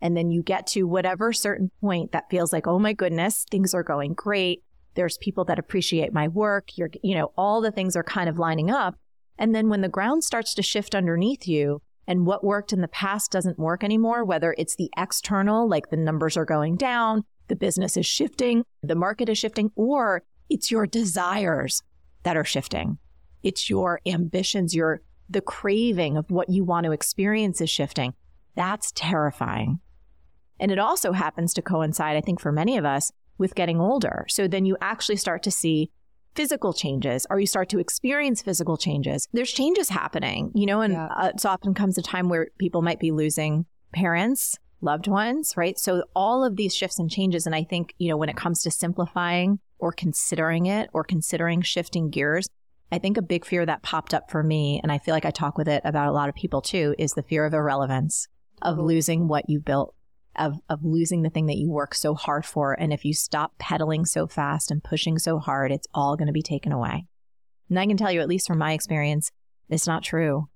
D: And then you get to whatever certain point that feels like, oh my goodness, things are going great. There's people that appreciate my work. You're, you know, all the things are kind of lining up. And then when the ground starts to shift underneath you and what worked in the past doesn't work anymore, whether it's the external, like the numbers are going down, the business is shifting, the market is shifting, or it's your desires that are shifting. It's your ambitions, your the craving of what you want to experience is shifting. That's terrifying. And it also happens to coincide, I think, for many of us with getting older. So then you actually start to see physical changes or you start to experience physical changes. There's changes happening, you know, and
B: Yeah.
D: uh, so often comes a time where people might be losing parents, loved ones, right? So all of these shifts and changes. And I think, you know, when it comes to simplifying or considering it or considering shifting gears, I think a big fear that popped up for me, and I feel like I talk with it about a lot of people too, is the fear of irrelevance, of losing what you built, of of losing the thing that you work so hard for. And if you stop pedaling so fast and pushing so hard, it's all going to be taken away. And I can tell you, at least from my experience, it's not true.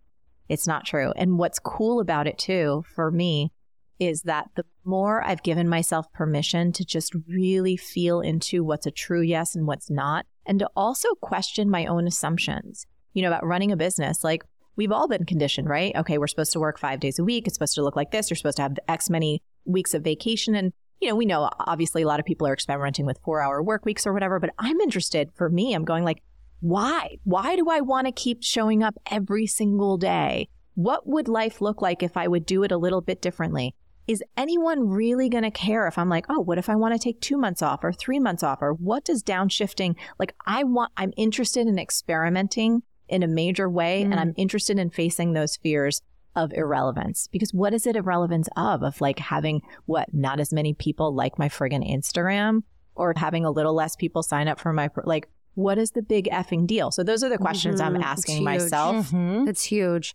D: It's not true. And what's cool about it too, for me, is that the more I've given myself permission to just really feel into what's a true yes and what's not, and to also question my own assumptions, you know, about running a business. Like we've all been conditioned, right? Okay, we're supposed to work five days a week. It's supposed to look like this. You're supposed to have X many weeks of vacation. And you know, we know obviously a lot of people are experimenting with four hour work weeks or whatever, but I'm interested for me, I'm going like, why? Why do I want to keep showing up every single day? What would life look like if I would do it a little bit differently? Is anyone really going to care if I'm like, oh, what if I want to take two months off or three months off? Or what does downshifting like? I want, I'm interested in experimenting in a major way, mm. and I'm interested in facing those fears of irrelevance because what is it irrelevance of of like having what not as many people like my friggin instagram or having a little less people sign up for my like what is the big effing deal so those are the questions mm-hmm. i'm asking myself
A: mm-hmm. it's huge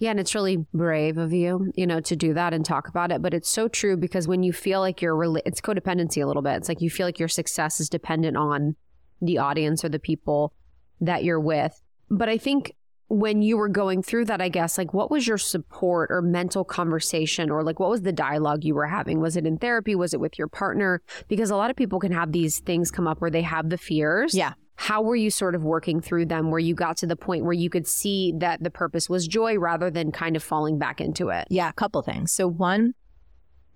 A: yeah, and it's really brave of you, you know, to do that and talk about it. But it's so true because when you feel like you're really, it's codependency a little bit. It's like you feel like your success is dependent on the audience or the people that you're with. But I think when you were going through that, I guess, like what was your support or mental conversation or like what was the dialogue you were having? Was it in therapy? Was it with your partner? Because a lot of people can have these things come up where they have the fears.
D: Yeah.
A: How were you sort of working through them where you got to the point where you could see that the purpose was joy rather than kind of falling back into it?
D: Yeah, a couple things. So, one,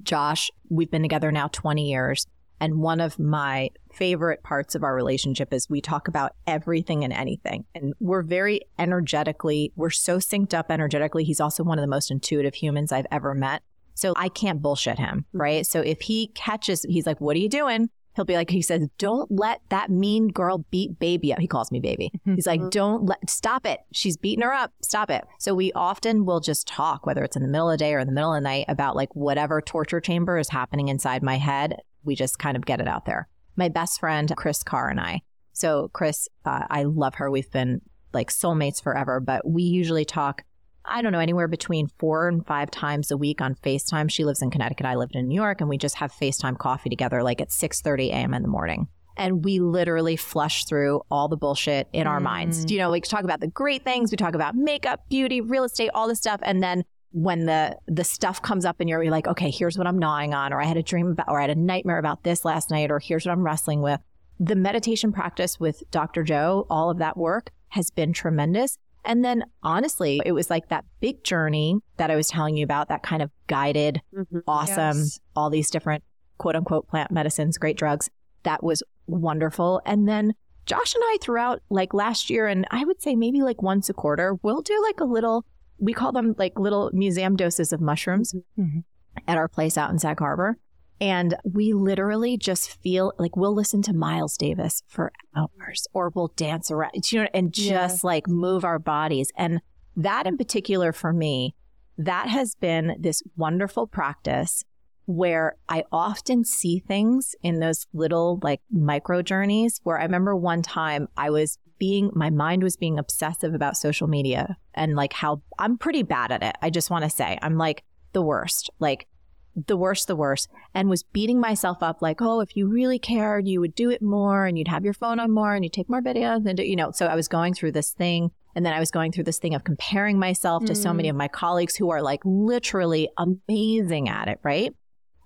D: Josh, we've been together now 20 years. And one of my favorite parts of our relationship is we talk about everything and anything. And we're very energetically, we're so synced up energetically. He's also one of the most intuitive humans I've ever met. So I can't bullshit him, mm-hmm. right? So if he catches, he's like, What are you doing? He'll be like, he says, don't let that mean girl beat baby up. He calls me baby. Mm-hmm. He's like, mm-hmm. don't let, stop it. She's beating her up. Stop it. So we often will just talk, whether it's in the middle of the day or in the middle of the night, about like whatever torture chamber is happening inside my head. We just kind of get it out there my best friend, Kris Carr, and I. So, Kris, uh, I love her. We've been like soulmates forever, but we usually talk, I don't know, anywhere between four and five times a week on FaceTime. She lives in Connecticut. I lived in New York, and we just have FaceTime coffee together like at 6 30 a.m. in the morning. And we literally flush through all the bullshit in our mm. minds. You know, we talk about the great things, we talk about makeup, beauty, real estate, all this stuff. And then when the the stuff comes up and you're like, okay, here's what I'm gnawing on, or I had a dream about, or I had a nightmare about this last night, or here's what I'm wrestling with. The meditation practice with Dr. Joe, all of that work has been tremendous. And then honestly, it was like that big journey that I was telling you about, that kind of guided, mm-hmm. awesome, yes. all these different quote unquote plant medicines, great drugs. That was wonderful. And then Josh and I throughout like last year, and I would say maybe like once a quarter, we'll do like a little we call them like little museum doses of mushrooms mm-hmm. at our place out in Sag Harbor. And we literally just feel like we'll listen to Miles Davis for hours or we'll dance around, you know, and just yes. like move our bodies. And that in particular for me, that has been this wonderful practice where I often see things in those little like micro journeys where I remember one time I was being, my mind was being obsessive about social media and like how I'm pretty bad at it. I just want to say, I'm like the worst, like the worst, the worst, and was beating myself up like, oh, if you really cared, you would do it more and you'd have your phone on more and you'd take more videos and, do, you know, so I was going through this thing. And then I was going through this thing of comparing myself mm. to so many mm. of my colleagues who are like literally amazing at it, right?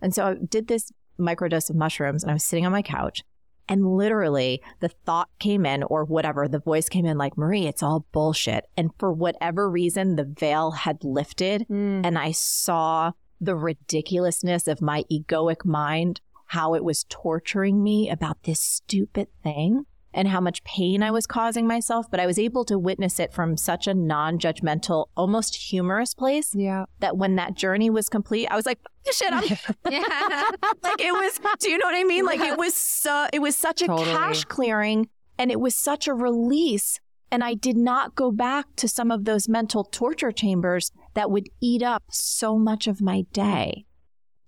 D: And so I did this microdose of mushrooms and I was sitting on my couch and literally the thought came in or whatever, the voice came in like, Marie, it's all bullshit. And for whatever reason, the veil had lifted mm. and I saw the ridiculousness of my egoic mind, how it was torturing me about this stupid thing and how much pain I was causing myself, but I was able to witness it from such a non judgmental, almost humorous place.
B: Yeah.
D: That when that journey was complete, I was like, shit, I'm yeah. <laughs> <laughs> like it was, do you know what I mean? Like it was so, it was such a totally. cache clearing and it was such a release. And I did not go back to some of those mental torture chambers that would eat up so much of my day.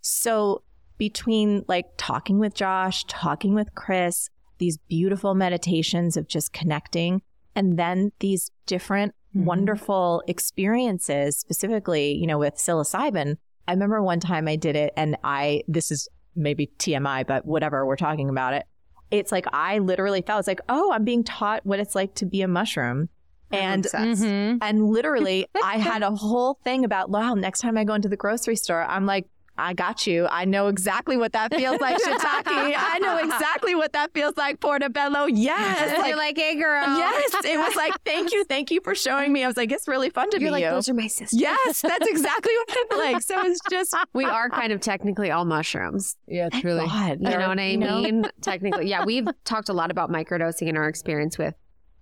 D: So between like talking with Josh, talking with Kris, these beautiful meditations of just connecting and then these different mm-hmm. wonderful experiences specifically you know with psilocybin i remember one time i did it and i this is maybe tmi but whatever we're talking about it it's like i literally felt it's like oh i'm being taught what it's like to be a mushroom and mm-hmm. and literally i had a whole thing about wow next time i go into the grocery store i'm like I got you. I know exactly what that feels like, shiitake. I know exactly what that feels like, portobello. Yes.
A: Like, You're like, hey, girl.
D: Yes. It was like, thank you. Thank you for showing me. I was like, it's really fun to
A: You're
D: be
A: like,
D: you.
A: those are my sisters.
D: yes, that's exactly what I'm like. So it's just, <laughs>
A: We are kind of technically all mushrooms.
B: Yeah, truly.
D: God.
A: You know what I
D: You know?
A: mean? Technically. Yeah, we've talked a lot about microdosing and our experience with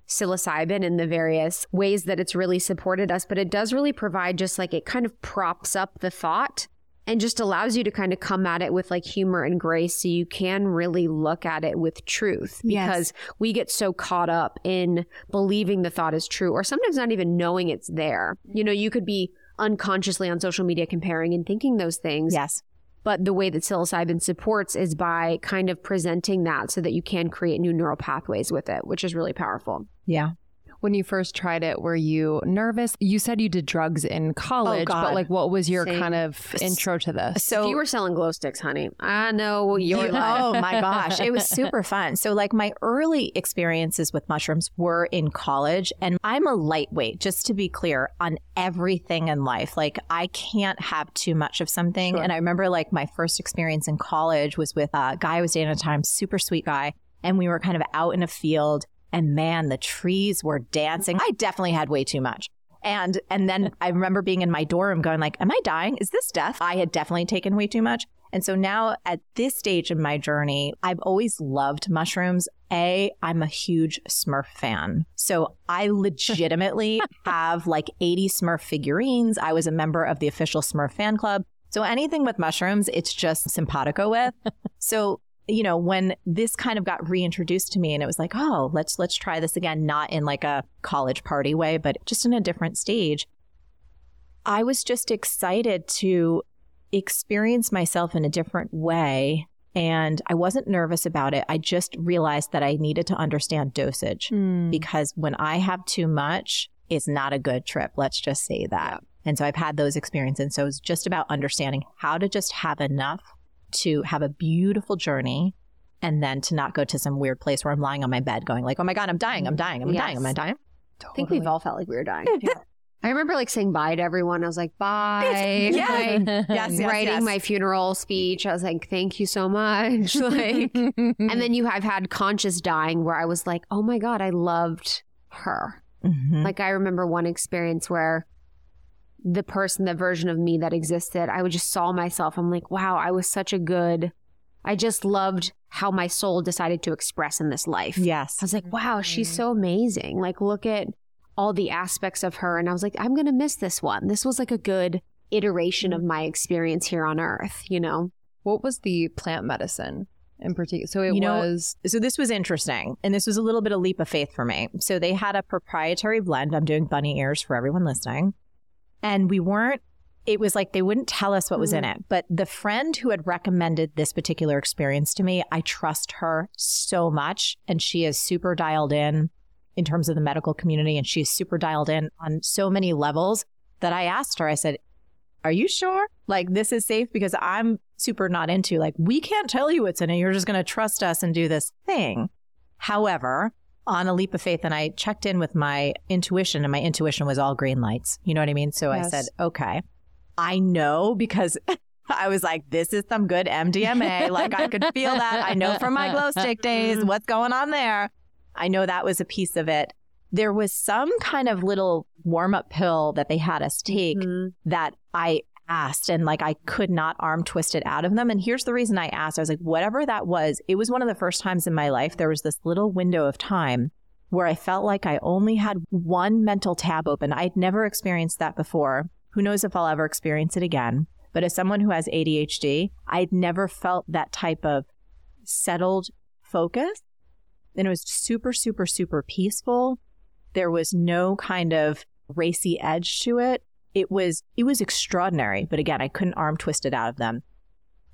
A: psilocybin and the various ways that it's really supported us, but it does really provide just like it kind of props up the thought and just allows you to kind of come at it with like humor and grace so you can really look at it with truth
D: Yes.
A: because we get so caught up in believing the thought is true or sometimes not even knowing it's there. You know, you could be unconsciously on social media comparing and thinking those things
D: Yes.
A: but the way that psilocybin supports is by kind of presenting that so that you can create new neural pathways with it, which is really powerful.
D: Yeah.
B: When you first tried it, were you nervous? You said you did drugs in college,
D: God.
B: but like, what was your
A: Same.
B: kind of intro to this?
D: So
A: if you were selling glow sticks, honey, I know you're <laughs>
D: You- oh my gosh, it was super fun. So, like, my early experiences with mushrooms were in college, and I'm a lightweight, just to be clear, on everything in life. Like, I can't have too much of something.
B: Sure.
D: And I remember, like, my first experience in college was with a guy I was dating at the time, super sweet guy, and we were kind of out in a field, and man, the trees were dancing. I definitely had way too much. And and then <laughs> I remember being in my dorm going like, am I dying? Is this death? I had definitely taken way too much. And so now at this stage in my journey, I've always loved mushrooms. A, I'm a huge Smurf fan. So I <laughs> legitimately have like 80 Smurf figurines. I was a member of the official Smurf fan club. So anything with mushrooms, it's just simpatico with. <laughs> so you know, when this kind of got reintroduced to me and it was like, oh, let's let's try this again, not in like a college party way, but just in a different stage. I was just excited to experience myself in a different way and I wasn't nervous about it. I just realized that I needed to understand dosage
B: Hmm.
D: because when I have too much, it's not a good trip. Let's just say that. And so I've had those experiences. And so it's just about understanding how to just have enough to have a beautiful journey and then to not go to some weird place where I'm lying on my bed going like, oh my God, I'm dying, I'm dying, I'm dying, am I
A: Yes.
D: dying?
A: I think we've all felt like we were dying. <laughs> I remember like saying bye to everyone. I was like, bye.
D: yeah. <laughs>
A: Like,
D: Yes, yes,
A: writing
D: yes.
A: my funeral speech. I was like, thank you so much. <laughs> like, and then you have had conscious dying where I was like, oh my God, I loved her.
D: Mhm.
A: Like I remember one experience where the person, the version of me that existed, I would just saw myself. I'm like, wow, I was such a good. I just loved how my soul decided to express in this life.
D: Yes.
A: I was like, wow, she's mm-hmm. so amazing. Like, look at all the aspects of her. And I was like, I'm going to miss this one. This was like a good iteration of mm-hmm. my experience here on earth, you know?
B: What was the plant medicine in particular? So it
D: You know,
B: was
D: So this was interesting. And this was a little bit of leap of faith for me. So they had a proprietary blend. I'm doing bunny ears for everyone listening. And we weren't, it was like they wouldn't tell us what was in mm. it. But the friend who had recommended this particular experience to me, I trust her so much. And she is super dialed in in terms of the medical community. And she's super dialed in on so many levels that I asked her, I said, are you sure? Like this is safe because I'm super not into like we can't tell you what's in it. You're just going to trust us and do this thing. However, on a leap of faith and I checked in with my intuition and my intuition was all green lights. You know what I mean? So I said, "Okay. I know because <laughs> I was like, this is some good MDMA. <laughs> like I could feel that. I know from my <laughs> glow stick days what's going on there. I know that was a piece of it. There was some kind of little warm up pill that they had us take
A: Mhm.
D: that I asked and like I could not arm twist it out of them. And here's the reason I asked. I was like, whatever that was, it was one of the first times in my life there was this little window of time where I felt like I only had one mental tab open. I'd never experienced that before. Who knows if I'll ever experience it again. But as someone who has ADHD, I'd never felt that type of settled focus. And it was super, super, super peaceful. There was no kind of racy edge to it. It was it was extraordinary, but again, I couldn't arm twist it out of them.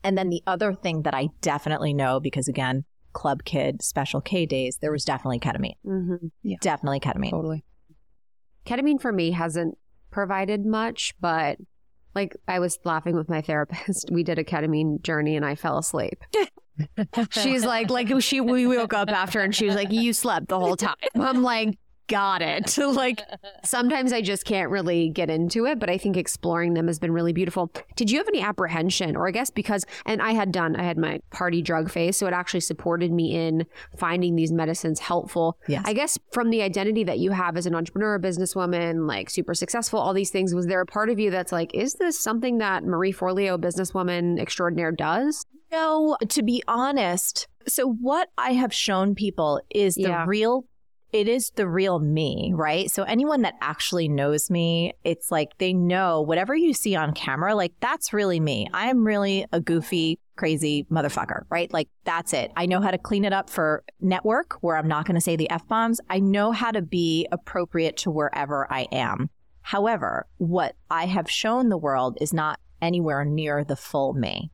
D: And then the other thing that I definitely know, because again, club kid, special K days, there was definitely ketamine.
A: Mhm.
D: Definitely ketamine.
B: totally.
A: Ketamine for me hasn't provided much, but like I was laughing with my therapist. <laughs> We did a ketamine journey and I fell asleep. <laughs> She's like, like she, we woke up after and she was like, you slept the whole time. I'm like, got it. <laughs> like <laughs> sometimes I just can't really get into it, but I think exploring them has been really beautiful. Did you have any apprehension, or I guess because, and I had done, I had my party drug phase, so it actually supported me in finding these medicines helpful.
D: Yes.
A: I guess from the identity that you have as an entrepreneur, a businesswoman, like super successful, all these things, was there a part of you that's like, is this something that Marie Forleo, businesswoman extraordinaire, does?
D: No, to be honest. So, what I have shown people is the
A: Yeah.
D: real, it is the real me, right? So, anyone that actually knows me, it's like they know whatever you see on camera, like that's really me. I am really a goofy, crazy motherfucker, right? Like that's it. I know how to clean it up for network where I'm not going to say the F bombs. I know how to be appropriate to wherever I am. However, what I have shown the world is not anywhere near the full me.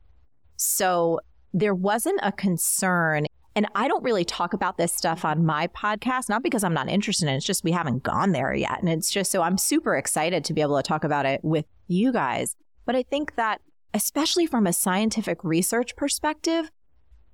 D: So there wasn't a concern. And I don't really talk about this stuff on my podcast, not because I'm not interested in it. It's just we haven't gone there yet. And it's just so I'm super excited to be able to talk about it with you guys. But I think that, especially from a scientific research perspective,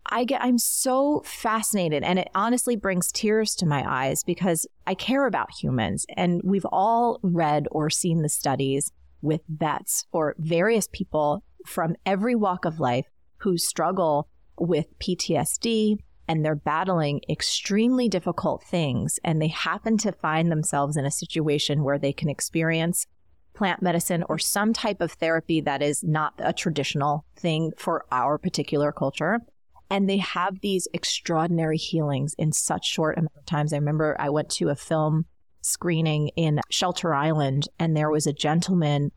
D: I get I'm so fascinated and it honestly brings tears to my eyes because I care about humans and we've all read or seen the studies with vets or various people from every walk of life who struggle with PTSD and they're battling extremely difficult things and they happen to find themselves in a situation where they can experience plant medicine or some type of therapy that is not a traditional thing for our particular culture and they have these extraordinary healings in such short amount of times. I remember I went to a film screening in Shelter Island, and there was a gentleman,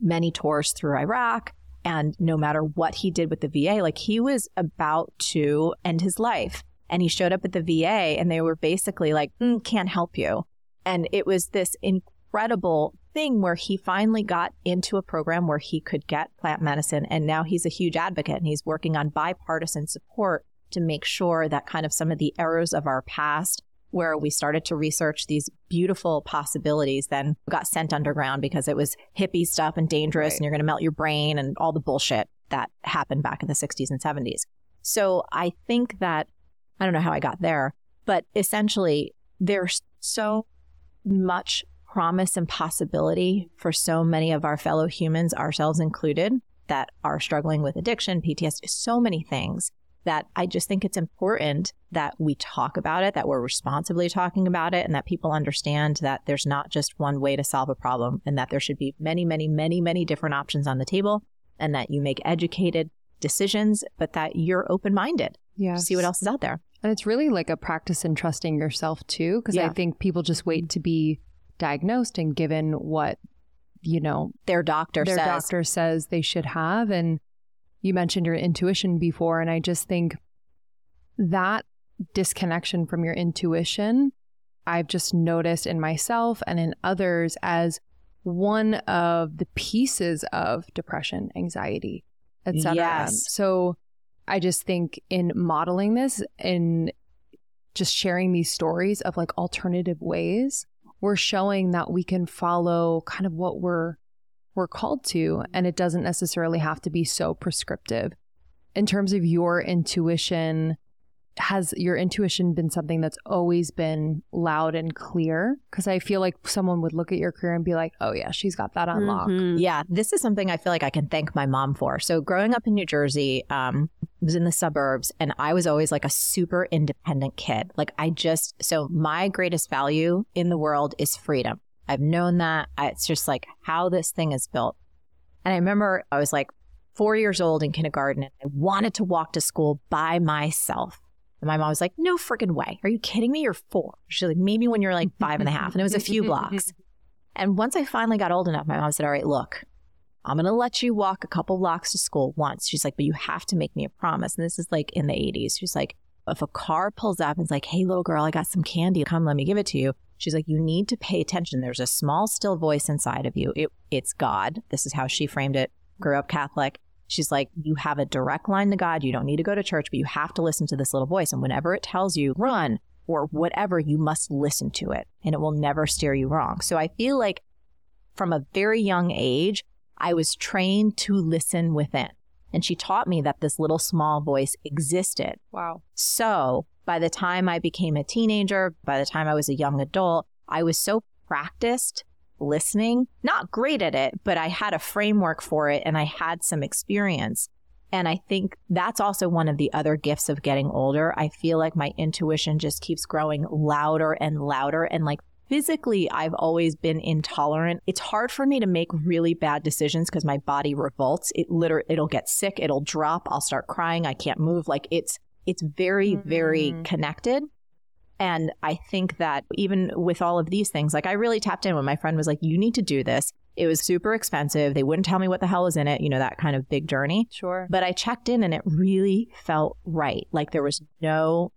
D: many tours through Iraq, and no matter what he did with the VA, like he was about to end his life. And he showed up at the VA, and they were basically like, "Mm, "Can't help you." And it was this incredible thing where he finally got into a program where he could get plant medicine. And now he's a huge advocate and he's working on bipartisan support to make sure that kind of some of the errors of our past, where we started to research these beautiful possibilities, then got sent underground because it was hippie stuff and dangerous
B: Right.
D: and you're going to melt your brain and all the bullshit that happened back in the 60s and 70s. So I think that, I don't know how I got there, but essentially there's so much promise and possibility for so many of our fellow humans, ourselves included, that are struggling with addiction, PTSD, so many things that I just think it's important that we talk about it, that we're responsibly talking about it, and that people understand that there's not just one way to solve a problem and that there should be many, many, many, many different options on the table and that you make educated decisions, but that you're open minded
B: Yeah.
D: to see what else is out there.
B: And it's really like a practice in trusting yourself too, because I think people just wait to be diagnosed and given what, you know,
D: Their doctor
B: their
D: says,
B: doctor says they should have. And you mentioned your intuition before. And I just think that disconnection from your intuition, I've just noticed in myself and in others as one of the pieces of depression, anxiety, etc.
D: Yes.
B: So I just think in modeling this and just sharing these stories of like alternative ways, we're showing that we can follow kind of what we're we're called to and it doesn't necessarily have to be so prescriptive. In terms of your intuition, has your intuition been something that's always been loud and clear? Because I feel like someone would look at your career and be like, oh, yeah, she's got that on lock.
A: Mhm.
D: Yeah, this is something I feel like I can thank my mom for. So, growing up in New Jersey, um, I was in the suburbs, and I was always like a super independent kid. Like, I just, so my greatest value in the world is freedom. I've known that. It's just like how this thing is built. And I remember I was like four years old in kindergarten, and I wanted to walk to school by myself. And my mom was like, no freaking way. Are you kidding me? You're four. She's like, maybe when you're like five and a half. And it was a few blocks. And once I finally got old enough, my mom said, All right, look, I'm going to let you walk a couple blocks to school once. She's like, But you have to make me a promise. And this is like in the 80s. She's like, If a car pulls up and is like, Hey, little girl, I got some candy. Come, let me give it to you. She's like, You need to pay attention. There's a small, still voice inside of you. It, it's God. This is how she framed it. Grew up Catholic. She's like, You have a direct line to God. You don't need to go to church, but you have to listen to this little voice. And whenever it tells you, run, or whatever, you must listen to it and it will never steer you wrong. So I feel like from a very young age, I was trained to listen within. And she taught me that this little small voice existed.
B: Wow.
D: So by the time I became a teenager, by the time I was a young adult, I was so practiced listening, not great at it, but I had a framework for it and I had some experience. And I think that's also one of the other gifts of getting older. I feel like my intuition just keeps growing louder and louder. And like physically, I've always been intolerant. It's hard for me to make really bad decisions because my body revolts. It literally, it'll get sick. It'll drop. I'll start crying. I can't move. Like it's, it's very, mm-hmm. very connected. And I think that even with all of these things, like I really tapped in when my friend was like, you need to do this. It was super expensive. They wouldn't tell me what the hell was in it, you know, that kind of big journey.
B: Sure.
D: But I checked in and it really felt right. Like there was no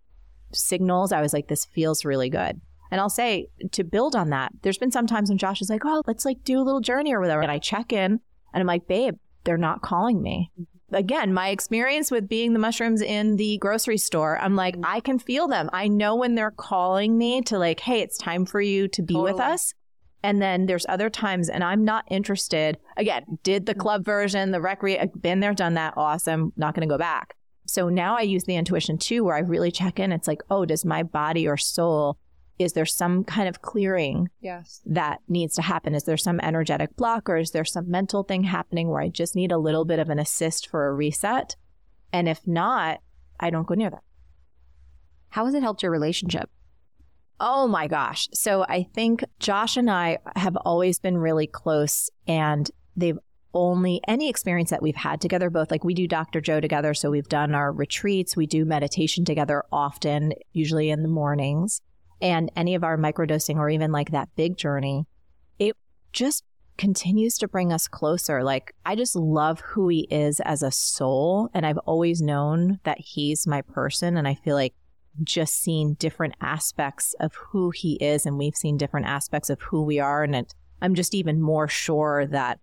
D: signals. I was like, this feels really good. And I'll say to build on that, there's been some times when Josh is like, oh, let's like do a little journey or whatever. And I check in and I'm like, babe, they're not calling me. Mm-hmm. Again, my experience with being the mushrooms in the grocery store, I'm like, mm-hmm. I can feel them. I know when they're calling me to like, hey, it's time for you to be totally. with us. And then there's other times, and I'm not interested. Again, did the mm-hmm. club version, the recre, been there, done that. Awesome. Not going to go back. So now I use the intuition too, where I really check in. It's like, oh, does my body or soul, is there some kind of clearing
B: yes.
D: that needs to happen? Is there some energetic block or is there some mental thing happening where I just need a little bit of an assist for a reset? And if not, I don't go near that.
A: How has it helped your relationship?
D: Oh my gosh. So I think Josh and I have always been really close and they've only any experience that we've had together, both like we do Dr. Joe together. So we've done our retreats, we do meditation together often, usually in the mornings, and any of our microdosing or even like that big journey. It just continues to bring us closer. Like, I just love who he is as a soul. And I've always known that he's my person. And I feel like just seeing different aspects of who he is and we've seen different aspects of who we are and it, i'm just even more sure that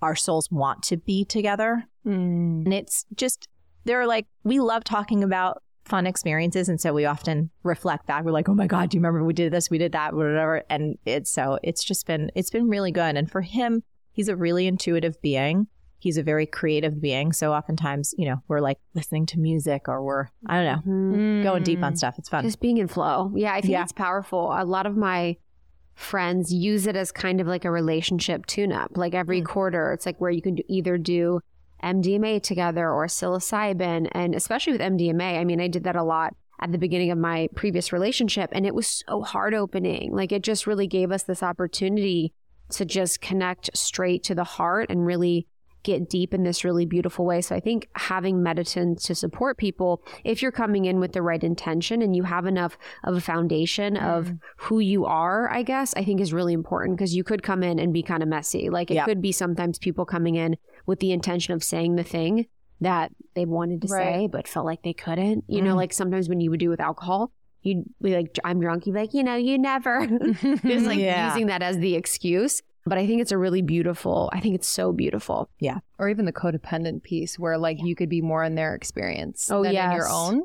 D: our souls want to be together mm. and it's just they're like we love talking about fun experiences and so we often reflect back we're like oh my god do you remember we did this we did that whatever and it's so it's just been it's been really good and for him he's a really intuitive being he's a very creative being. So oftentimes, you know, we're like listening to music or we're, I don't know, mm-hmm. going deep on stuff. It's fun.
A: Just being in flow. Yeah, I think yeah. it's powerful. A lot of my friends use it as kind of like a relationship tune up. Like every mm-hmm. quarter, it's like where you can do, either do MDMA together or psilocybin. And especially with MDMA, I mean, I did that a lot at the beginning of my previous relationship and it was so heart opening. Like it just really gave us this opportunity to just connect straight to the heart and really get deep in this really beautiful way. So I think having meditants to support people, if you're coming in with the right intention and you have enough of a foundation mm. of who you are, I guess, I think is really important because you could come in and be kind of messy. Like it could be sometimes people coming in with the intention of saying the thing that they wanted to right. say but felt like they couldn't. You mm. know, like sometimes when you would do with alcohol, you'd be like, I'm drunk. You'd be like, you know, you never. <laughs> Just like yeah. using that as the excuse. But I think it's a really beautiful, I think it's so beautiful.
D: Yeah.
B: Or even the codependent piece where like you could be more in their experience oh, than yes. in your own.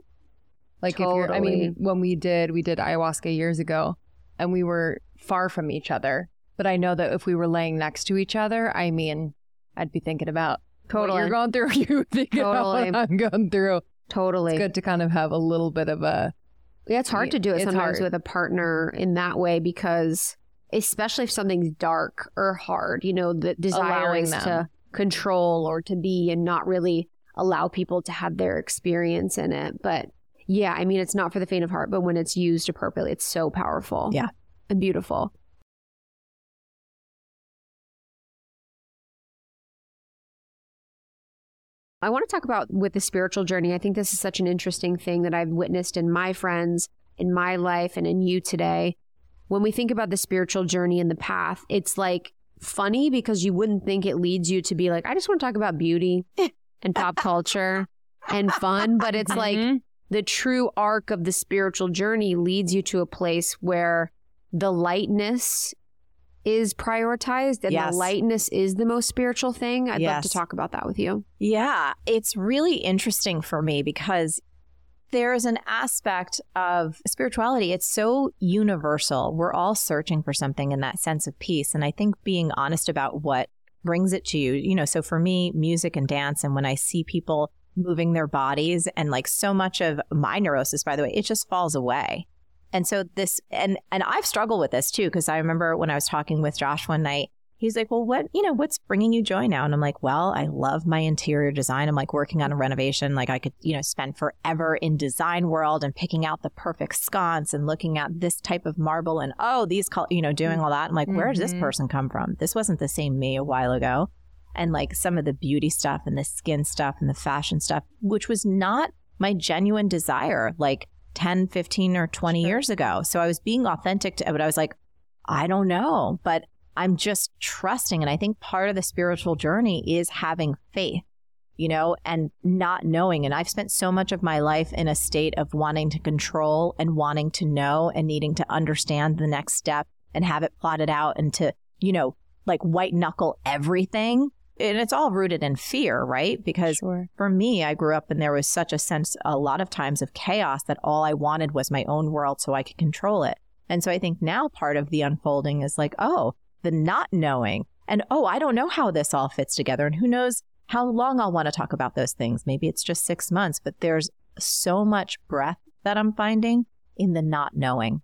B: Like totally. if you're, I mean, when we did, we did ayahuasca years ago and we were far from each other. But I know that if we were laying next to each other, I mean, I'd be thinking about totally. you're going through. <laughs> You thinking totally. about I'm going through.
A: Totally.
B: It's good to kind of have a little bit of a.
A: Yeah, it's hard to do it sometimes hard. with a partner in that way because especially if something's dark or hard, you know, the desire is to control or to be and not really allow people to have their experience in it. But yeah, I mean, it's not for the faint of heart, but when it's used appropriately, it's so powerful.
D: Yeah.
A: And beautiful. I want to talk about with the spiritual journey. I think this is such an interesting thing that I've witnessed in my friends, in my life, and in you today when we think about the spiritual journey and the path, it's like funny because you wouldn't think it leads you to be like, I just want to talk about beauty <laughs> and pop culture and fun. But it's like mm-hmm. the true arc of the spiritual journey leads you to a place where the lightness is prioritized and yes. the lightness is the most spiritual thing. I'd yes. love to talk about that with you.
D: Yeah, it's really interesting for me because there is an aspect of spirituality. It's so universal. We're all searching for something in that sense of peace. And I think being honest about what brings it to you. You know, so for me, music and dance, and when I see people moving their bodies and like so much of my neurosis, by the way, it just falls away. And so this, and, and I've struggled with this too, because I remember when I was talking with Josh one night, he's like, well, what, you know, what's bringing you joy now? And I'm like, well, I love my interior design. I'm like working on a renovation. Like I could, you know, spend forever in design world and picking out the perfect sconce and looking at this type of marble and, oh, these, col-, you know, doing all that. I'm like, where did this
B: mm-hmm.
D: person come from? This wasn't the same me a while ago. And like some of the beauty stuff and the skin stuff and the fashion stuff, which was not my genuine desire like 10, 15 or 20
B: Sure.
D: years ago. So I was being authentic to it, but I was like, I don't know, but I'm just trusting. And I think part of the spiritual journey is having faith, you know, and not knowing. And I've spent so much of my life in a state of wanting to control and wanting to know and needing to understand the next step and have it plotted out and to, you know, like white knuckle everything. And it's all rooted in fear, right? Because
B: Sure.
D: for me, I grew up and there was such a sense a lot of times of chaos that all I wanted was my own world so I could control it. And so I think now part of the unfolding is like, oh, the not knowing and oh, I don't know how this all fits together. And who knows how long I'll want to talk about those things. Maybe it's just six months, but there's so much breath that I'm finding in the not knowing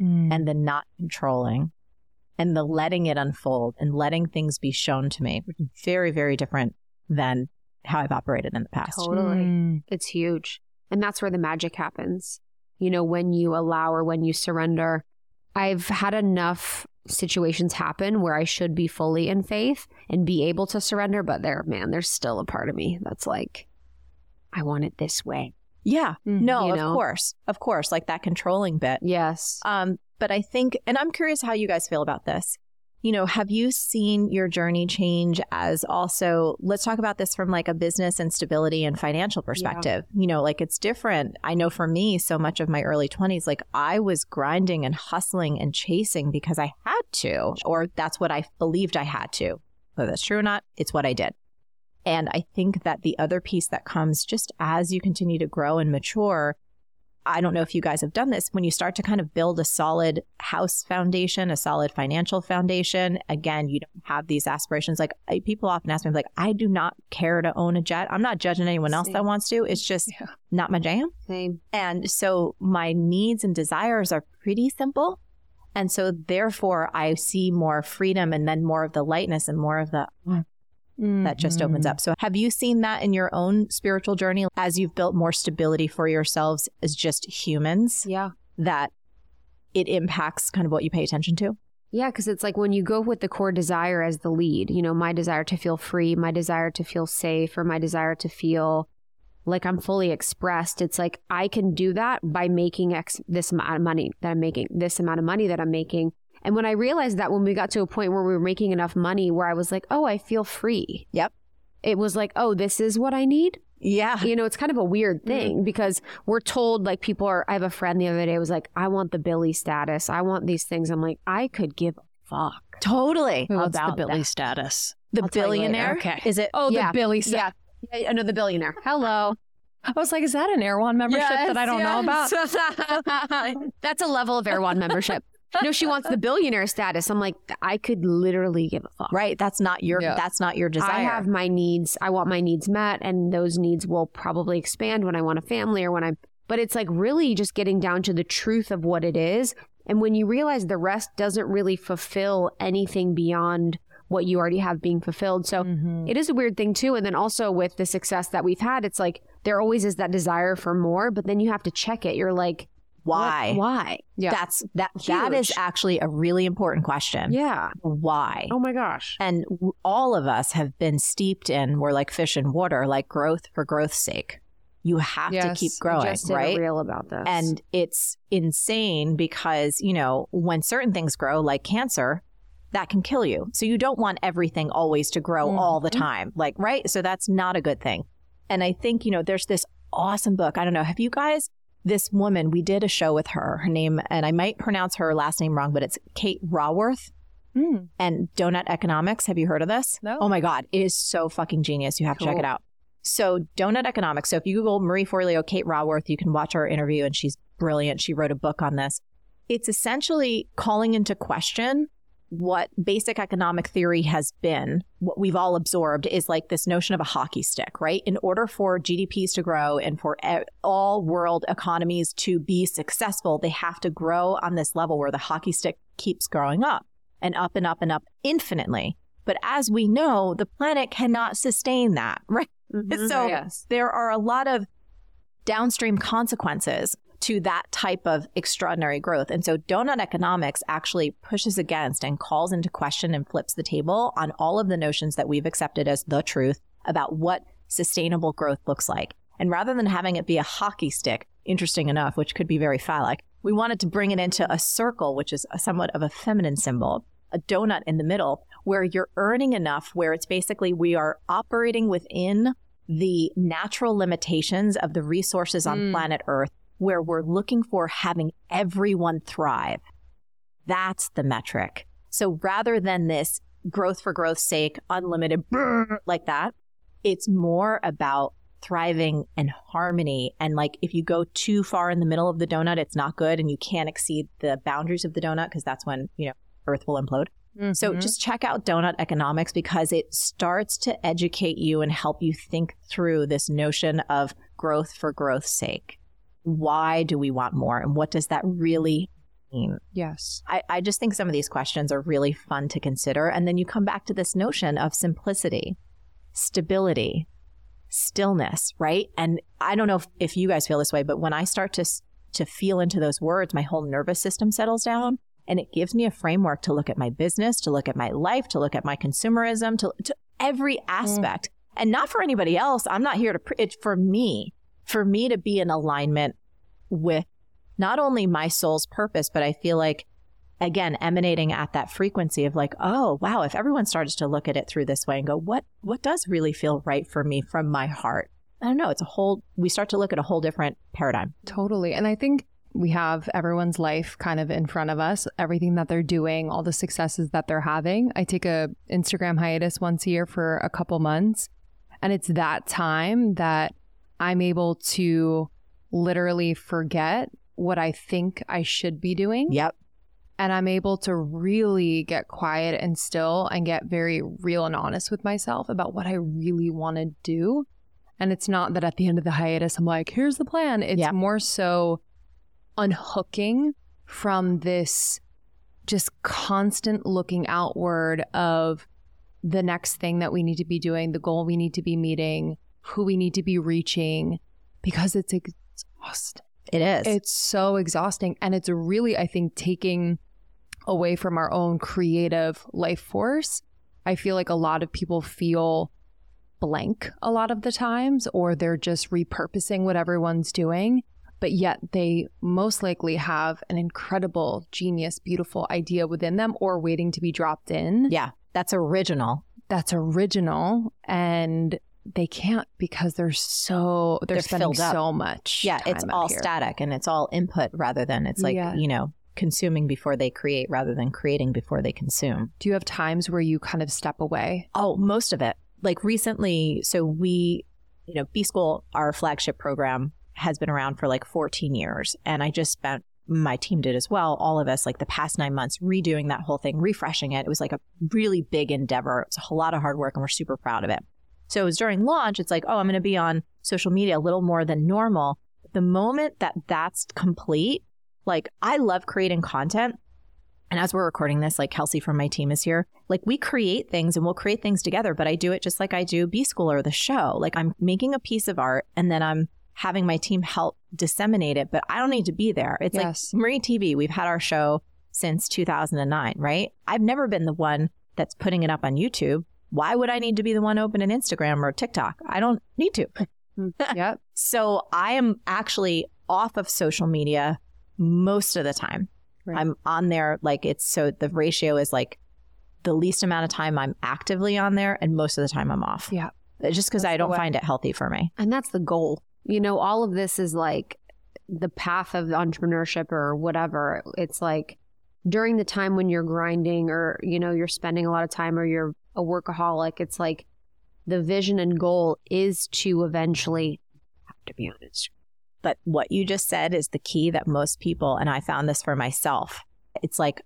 B: Mm.
D: and the not controlling and the letting it unfold and letting things be shown to me, very, very different than how I've operated in the past.
A: Totally.
B: Mm.
A: It's huge. And that's where the magic happens. You know, when you allow or when you surrender. I've had enough situations happen where I should be fully in faith and be able to surrender, but there, man, there's still a part of me that's like, I want it this way.
D: Yeah.
B: Mhm.
D: No,
A: You
D: of
A: know?
D: course. Of course. Like that controlling bit.
A: Yes.
D: Um, but I think, and I'm curious how you guys feel about this. You know, have you seen your journey change as also, let's talk about this from like a business and stability and financial perspective. You know, like it's different. I know for me, so much of my early 20s, like I was grinding and hustling and chasing because I had to, or that's what I believed I had to. Whether that's true or not, it's what I did. And I think that the other piece that comes just as you continue to grow and mature I don't know if you guys have done this when you start to kind of build a solid house foundation, a solid financial foundation. Again, you don't have these aspirations. Like I, people often ask me, like, I do not care to own a jet. I'm not judging anyone else
A: Same.
D: that wants to. It's just
B: Yeah.
D: not my jam.
A: Same.
D: And so my needs and desires are pretty simple. And so therefore I see more freedom and then more of the lightness and more of the that just opens
B: Mhm.
D: up. So have you seen that in your own spiritual journey as you've built more stability for yourselves as just humans?
A: Yeah.
D: that it impacts kind of what you pay attention to.
A: Yeah, because it's like when you go with the core desire as the lead, you know, my desire to feel free, my desire to feel safe, or my desire to feel like I'm fully expressed. It's like I can do that by making X this amount of money that I'm making, this amount of money that I'm making. And when I realized that when we got to a point where we were making enough money where I was like, oh, I feel free.
D: Yep.
A: It was like, oh, this is what I need.
D: Yeah.
A: You know, it's kind of a weird mm-hmm. thing because we're told like people are. I have a friend the other day was like, I want the Billy status. I want these things. I'm like, I could give a fuck.
D: Totally.
B: What's
A: about
B: the Billy
A: that.
B: status?
D: The
A: I'll tell you later.
D: billionaire.
B: Okay.
D: Is it?
B: Oh,
A: Yeah.
B: the Billy
A: Yeah.
B: status.
A: Yeah, I know the billionaire. Hello.
B: I was like, is that an Erewhon membership that I don't know about?
A: about? <laughs> That's a level of Erewhon <laughs> membership. No, she wants the billionaire status. I'm like, I could literally give a fuck.
D: Right. That's not your.
B: Yeah.
D: That's not your desire.
A: I have my needs. I want my needs met, and those needs will probably expand when I want a family or when I'm. But it's like really just getting down to the truth of what it is. And when you realize the rest doesn't really fulfill anything beyond what you already have being fulfilled. So
B: Mhm.
A: it is a weird thing too. And then also with the success that we've had, it's like there always is that desire for more, but then you have to check it. You're like, what-
D: why.
A: Why?
B: Yeah.
D: That's that. That is actually a really important question.
A: Yeah.
D: Why?
A: Oh my gosh.
D: And w- all of us have been steeped in. We're like fish in water, like growth for growth's sake. You have to keep growing,
A: just
D: right?
A: a reel about this.
D: And it's insane because, you know, when certain things grow, like cancer, that can kill you. So you don't want everything always to grow all the
B: Mhm.
D: time. Like, right? So that's not a good thing. And I think, you know, there's this awesome book. I don't know. Have you guys, this woman, we did a show with her, her name, and I might pronounce her last name wrong, but it's Kate Raworth
B: Mm.
D: and Doughnut Economics. Have you heard of this?
B: No.
D: Oh my God. It is so fucking genius. You have to check it out. So, Doughnut Economics. So, if you Google Marie Forleo, Kate Raworth, you can watch her interview, and she's brilliant. She wrote a book on this. It's essentially calling into question what basic economic theory has been, what we've all absorbed is like this notion of a hockey stick, right? In order for GDPs to grow and for all world economies to be successful, they have to grow on this level where the hockey stick keeps growing up and up and up and up infinitely. But as we know, the planet cannot sustain that, <laughs> right? Mm-hmm. So yes. there are a lot of downstream consequences to that type of extraordinary growth. And so doughnut economics actually pushes against and calls into question and flips the table on all of the notions that we've accepted as the truth about what sustainable growth looks like. And rather than having it be a hockey stick, interesting enough, which could be very phallic, we wanted to bring it into a circle, which is a somewhat of a feminine symbol, a donut in the middle, where you're earning enough, where it's basically we are operating within the natural limitations of the resources on mm. planet Earth where we're looking for having everyone thrive. That's the metric. So rather than this growth for growth's sake, unlimited <laughs> like that, it's more about thriving and harmony. And like if you go too far in the middle of the donut, it's not good and you can't exceed the boundaries of the donut because that's when, you know, Earth will implode. Mm-hmm. So just check out Doughnut Economics because it starts to educate you and help you think through this notion of growth for growth's sake why do we want more and what does that really mean?
B: Yes.
D: I, I just think some of these questions are really fun to consider. And then you come back to this notion of simplicity, stability, stillness, right? And I don't know if, if you guys feel this way, but when I start to to feel into those words, my whole nervous system settles down and it gives me a framework to look at my business, to look at my life, to look at my consumerism, to, to every mm. aspect. Mm. And not for anybody else. I'm not here to, pre- it's for me for me to be in alignment with not only my soul's purpose, but I feel like, again, emanating at that frequency of like, oh, wow, if everyone starts to look at it through this way and go, what, what does really feel right for me from my heart? I don't know. It's a whole, we start to look at a whole different paradigm.
B: Totally. And I think we have everyone's life kind of in front of us, everything that they're doing, all the successes that they're having. I take a Instagram hiatus once a year for a couple months. And it's that time that I'm able to literally forget what I think I should be doing.
D: Yep.
B: And I'm able to really get quiet and still and get very real and honest with myself about what I really want to do. And it's not that at the end of the hiatus, I'm like, here's the plan. It's yep. more so unhooking from this just constant looking outward of the next thing that we need to be doing, the goal we need to be meeting, who we need to be reaching because it's exhausting.
D: It is.
B: It's so exhausting. And it's really, I think, taking away from our own creative life force. I feel like a lot of people feel blank a lot of the times, or they're just repurposing what everyone's doing. But yet they most likely have an incredible, genius, beautiful idea within them or waiting to be dropped in.
D: Yeah, that's original.
B: That's original. And they can't because they're so they're, they're spending so much.
D: Yeah, it's all here. static and it's all input rather than it's like yeah. you know consuming before they create rather than creating before they consume.
B: Do you have times where you kind of step away?
D: Oh, most of it. Like recently, so we, you know, B School, our flagship program, has been around for like 14 years, and I just spent my team did as well, all of us, like the past nine months, redoing that whole thing, refreshing it. It was like a really big endeavor. It's a whole lot of hard work, and we're super proud of it. So it was during launch, it's like, oh, I'm going to be on social media a little more than normal. The moment that that's complete, like I love creating content. And as we're recording this, like Kelsey from my team is here, like we create things and we'll create things together, but I do it just like I do B School or the show. Like I'm making a piece of art and then I'm having my team help disseminate it, but I don't need to be there. It's yes. like MarieTV, we've had our show since 2009, right? I've never been the one that's putting it up on YouTube. Why would I need to be the one open opening Instagram or TikTok? I don't need to. <laughs>
B: Mm, yep. <laughs>
D: So I am actually off of social media most of the time. Right. I'm on there like it's so the ratio is like the least amount of time I'm actively on there and most of the time I'm off.
B: Yeah.
D: Just because I don't find it healthy for me.
A: And that's the goal. You know, all of this is like the path of entrepreneurship or whatever. It's like during the time when you're grinding or, you know, you're spending a lot of time or you're a workaholic. It's like the vision and goal is to eventually have to be honest.
D: But what you just said is the key that most people, and I found this for myself, it's like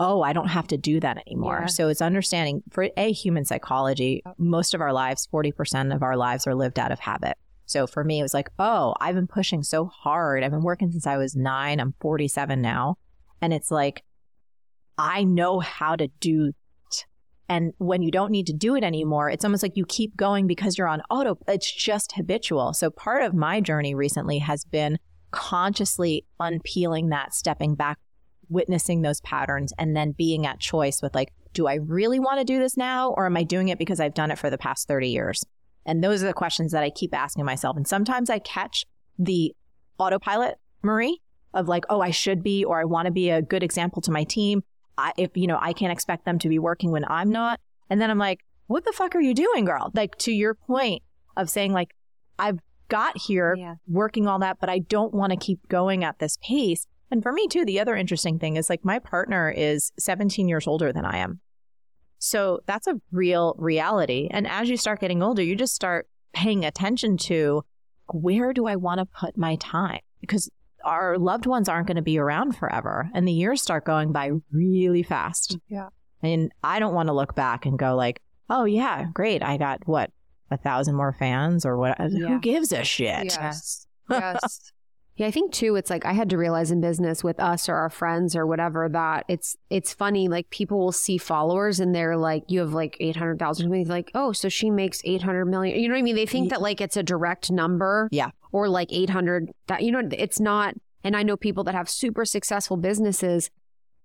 D: oh, I don't have to do that anymore.
A: Yeah.
D: So it's understanding for a human psychology, most of our lives, 40% of our lives are lived out of habit. So for me, it was like, oh, I've been pushing so hard. I've been working since I was nine. I'm 47 now. And it's like, I know how to do. And when you don't need to do it anymore, it's almost like you keep going because you're on auto. It's just habitual. So part of my journey recently has been consciously unpeeling that, stepping back, witnessing those patterns, and then being at choice with like, do I really want to do this now? Or am I doing it because I've done it for the past 30 years? And those are the questions that I keep asking myself. And sometimes I catch the autopilot, Marie, of like, oh, I should be, or I want to be a good example to my team. I, if, you know, I can't expect them to be working when I'm not. And then I'm like, what the fuck are you doing, girl? Like, to your point of saying, like, I've got here
A: Yeah.
D: working all that, but I don't want to keep going at this pace. And for me, too, the other interesting thing is like, my partner is 17 years older than I am. So that's a real reality. And as you start getting older, you just start paying attention to where do I want to put my time? Because our loved ones aren't going to be around forever and the years start going by really fast.
B: Yeah.
D: And I don't want to look back and go like, oh yeah, great. I got what? A thousand more fans or what?
A: Yeah.
D: Who gives a shit?
B: Yes. <laughs> Yes.
A: Yeah, I think too it's like I had to realize in business with us or our friends or whatever that it's it's funny like people will see followers and they're like you have like 800,000 something like oh so she makes 800 million you know what I mean they think that like it's a direct number
D: Yeah.
A: or like 800 that you know it's not and I know people that have super successful businesses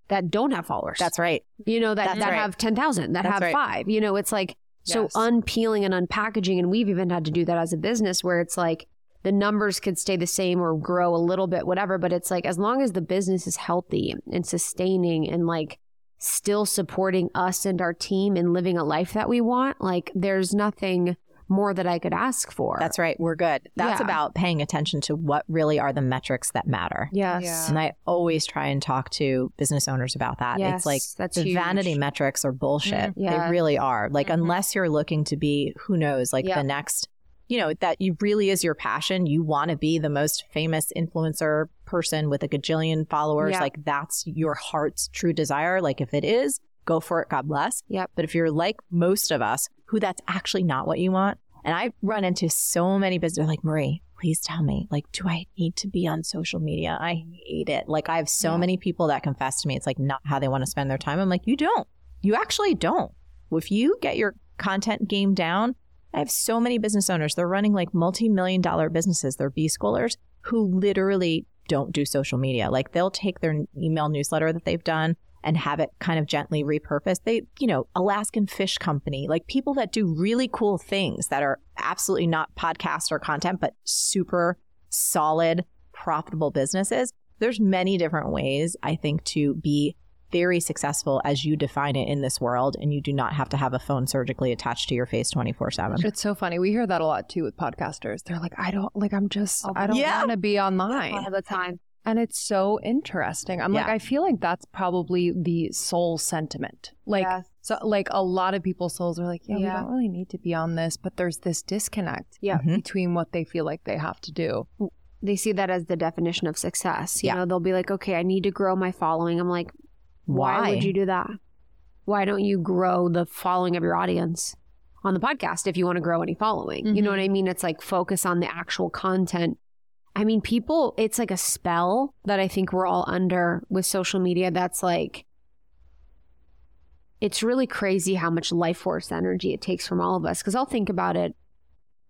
A: that don't have followers
D: That's right.
A: you know that
D: That's
A: that
D: right.
A: have 10,000 that
D: That's
A: have
D: right.
A: 5 you know it's like so
B: Yes.
A: unpeeling and unpackaging and we've even had to do that as a business where it's like the numbers could stay the same or grow a little bit whatever but it's like as long as the business is healthy and sustaining and like still supporting us and our team and living a life that we want like there's nothing more that I could ask for
D: That's right. We're good. That's
A: Yeah.
D: about paying attention to what really are the metrics that matter.
A: yes
B: Yeah.
D: And I always try and talk to business owners about that.
A: yes
D: It's like
A: that's
D: the
A: huge.
D: vanity metrics are bullshit.
A: Mhm. Yeah.
D: They really are. Like,
A: Mhm.
D: unless you're looking to be, who knows, like
A: Yeah.
D: the next, you know, that you really is your passion. You want to be the most famous influencer person with a gajillion followers.
A: Yeah.
D: Like, that's your heart's true desire. Like, if it is, go for it. God bless.
A: Yep.
D: But if you're like most of us, who that's actually not what you want, and I run into so many business like Marie, please tell me, like, do I need to be on social media? I hate it. Like, I have so
A: Yeah.
D: many people that confess to me it's like not how they want to spend their time. I'm like, you don't. You actually don't. If you get your content game down, I have so many business owners. They're running like multi-million dollar businesses. They're B schoolers who literally don't do social media. Like they'll take their email newsletter that they've done and have it kind of gently repurposed. They, you know, Alaskan Fish Company, like people that do really cool things that are absolutely not podcast or content, but super solid, profitable businesses. There's many different ways, I think, to be very successful as you define it in this world. And you do not have to have a phone surgically attached to your face 24 7.
B: It's so funny. We hear that a lot too with podcasters. They're like, I don't like. I'm just. I don't
D: yeah.
B: want to be online.
A: all the time
B: And it's so interesting. I'm like, I feel like that's probably the soul sentiment. Like, so like a lot of people's souls are like, yeah,
A: Yeah.
B: we don't really need to be on this, but there's this disconnect
A: Yeah.
D: Mhm.
B: between what they feel like they have to do.
A: they see that as the definition of success. You
D: Yeah.
A: know, they'll be like, okay, I need to grow my following. I'm like, why,
D: Why?
A: would you do that? Why don't you grow the following of your audience on the podcast if you want to grow any following? You know
B: Mhm.
A: what I mean? It's like focus on the actual content. I mean, people, it's like a spell that I think we're all under with social media that's like, it's really crazy how much life force energy it takes from all of us. Cause I'll think about it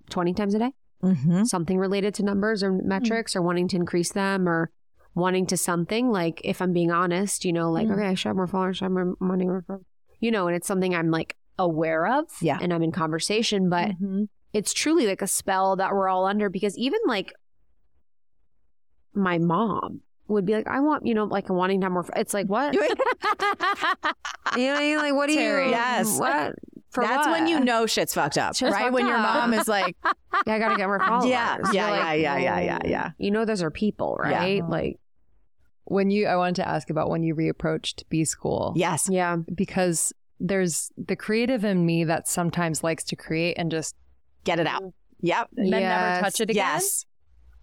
A: 20 times a day
D: Mm-hmm.
A: something related to numbers or metrics or wanting to increase them or wanting to something like if i'm being honest you know like
D: Mm.
A: okay i should have more followers should have more money you know and it's something i'm like aware of
D: Yeah.
A: and i'm in conversation but
B: Mhm.
A: it's truly like a spell that we're all under because even like my mom would be like i want you know like wanting to have more fo- it's like what <laughs> you know what I like what do <laughs>
B: Terry.
A: you
D: Yes.
A: what for
D: That's when you know shit's fucked up,
A: Shit's
D: right?
A: fucked
D: when your
A: up.
D: mom is like, <laughs>
A: yeah, I gotta get more followers.
D: Yeah,
A: You're
D: yeah,
A: like,
D: yeah, yeah, yeah, yeah.
A: You know, those are people,
D: Yeah.
A: right? Like,
B: When you, I wanted to ask about when you reapproached B School.
D: yes,
A: yeah,
B: Because there's the creative in me that sometimes likes to create and just
D: get it out. Yep.
B: And then never
A: Yes.
B: touch it again.
D: Yes.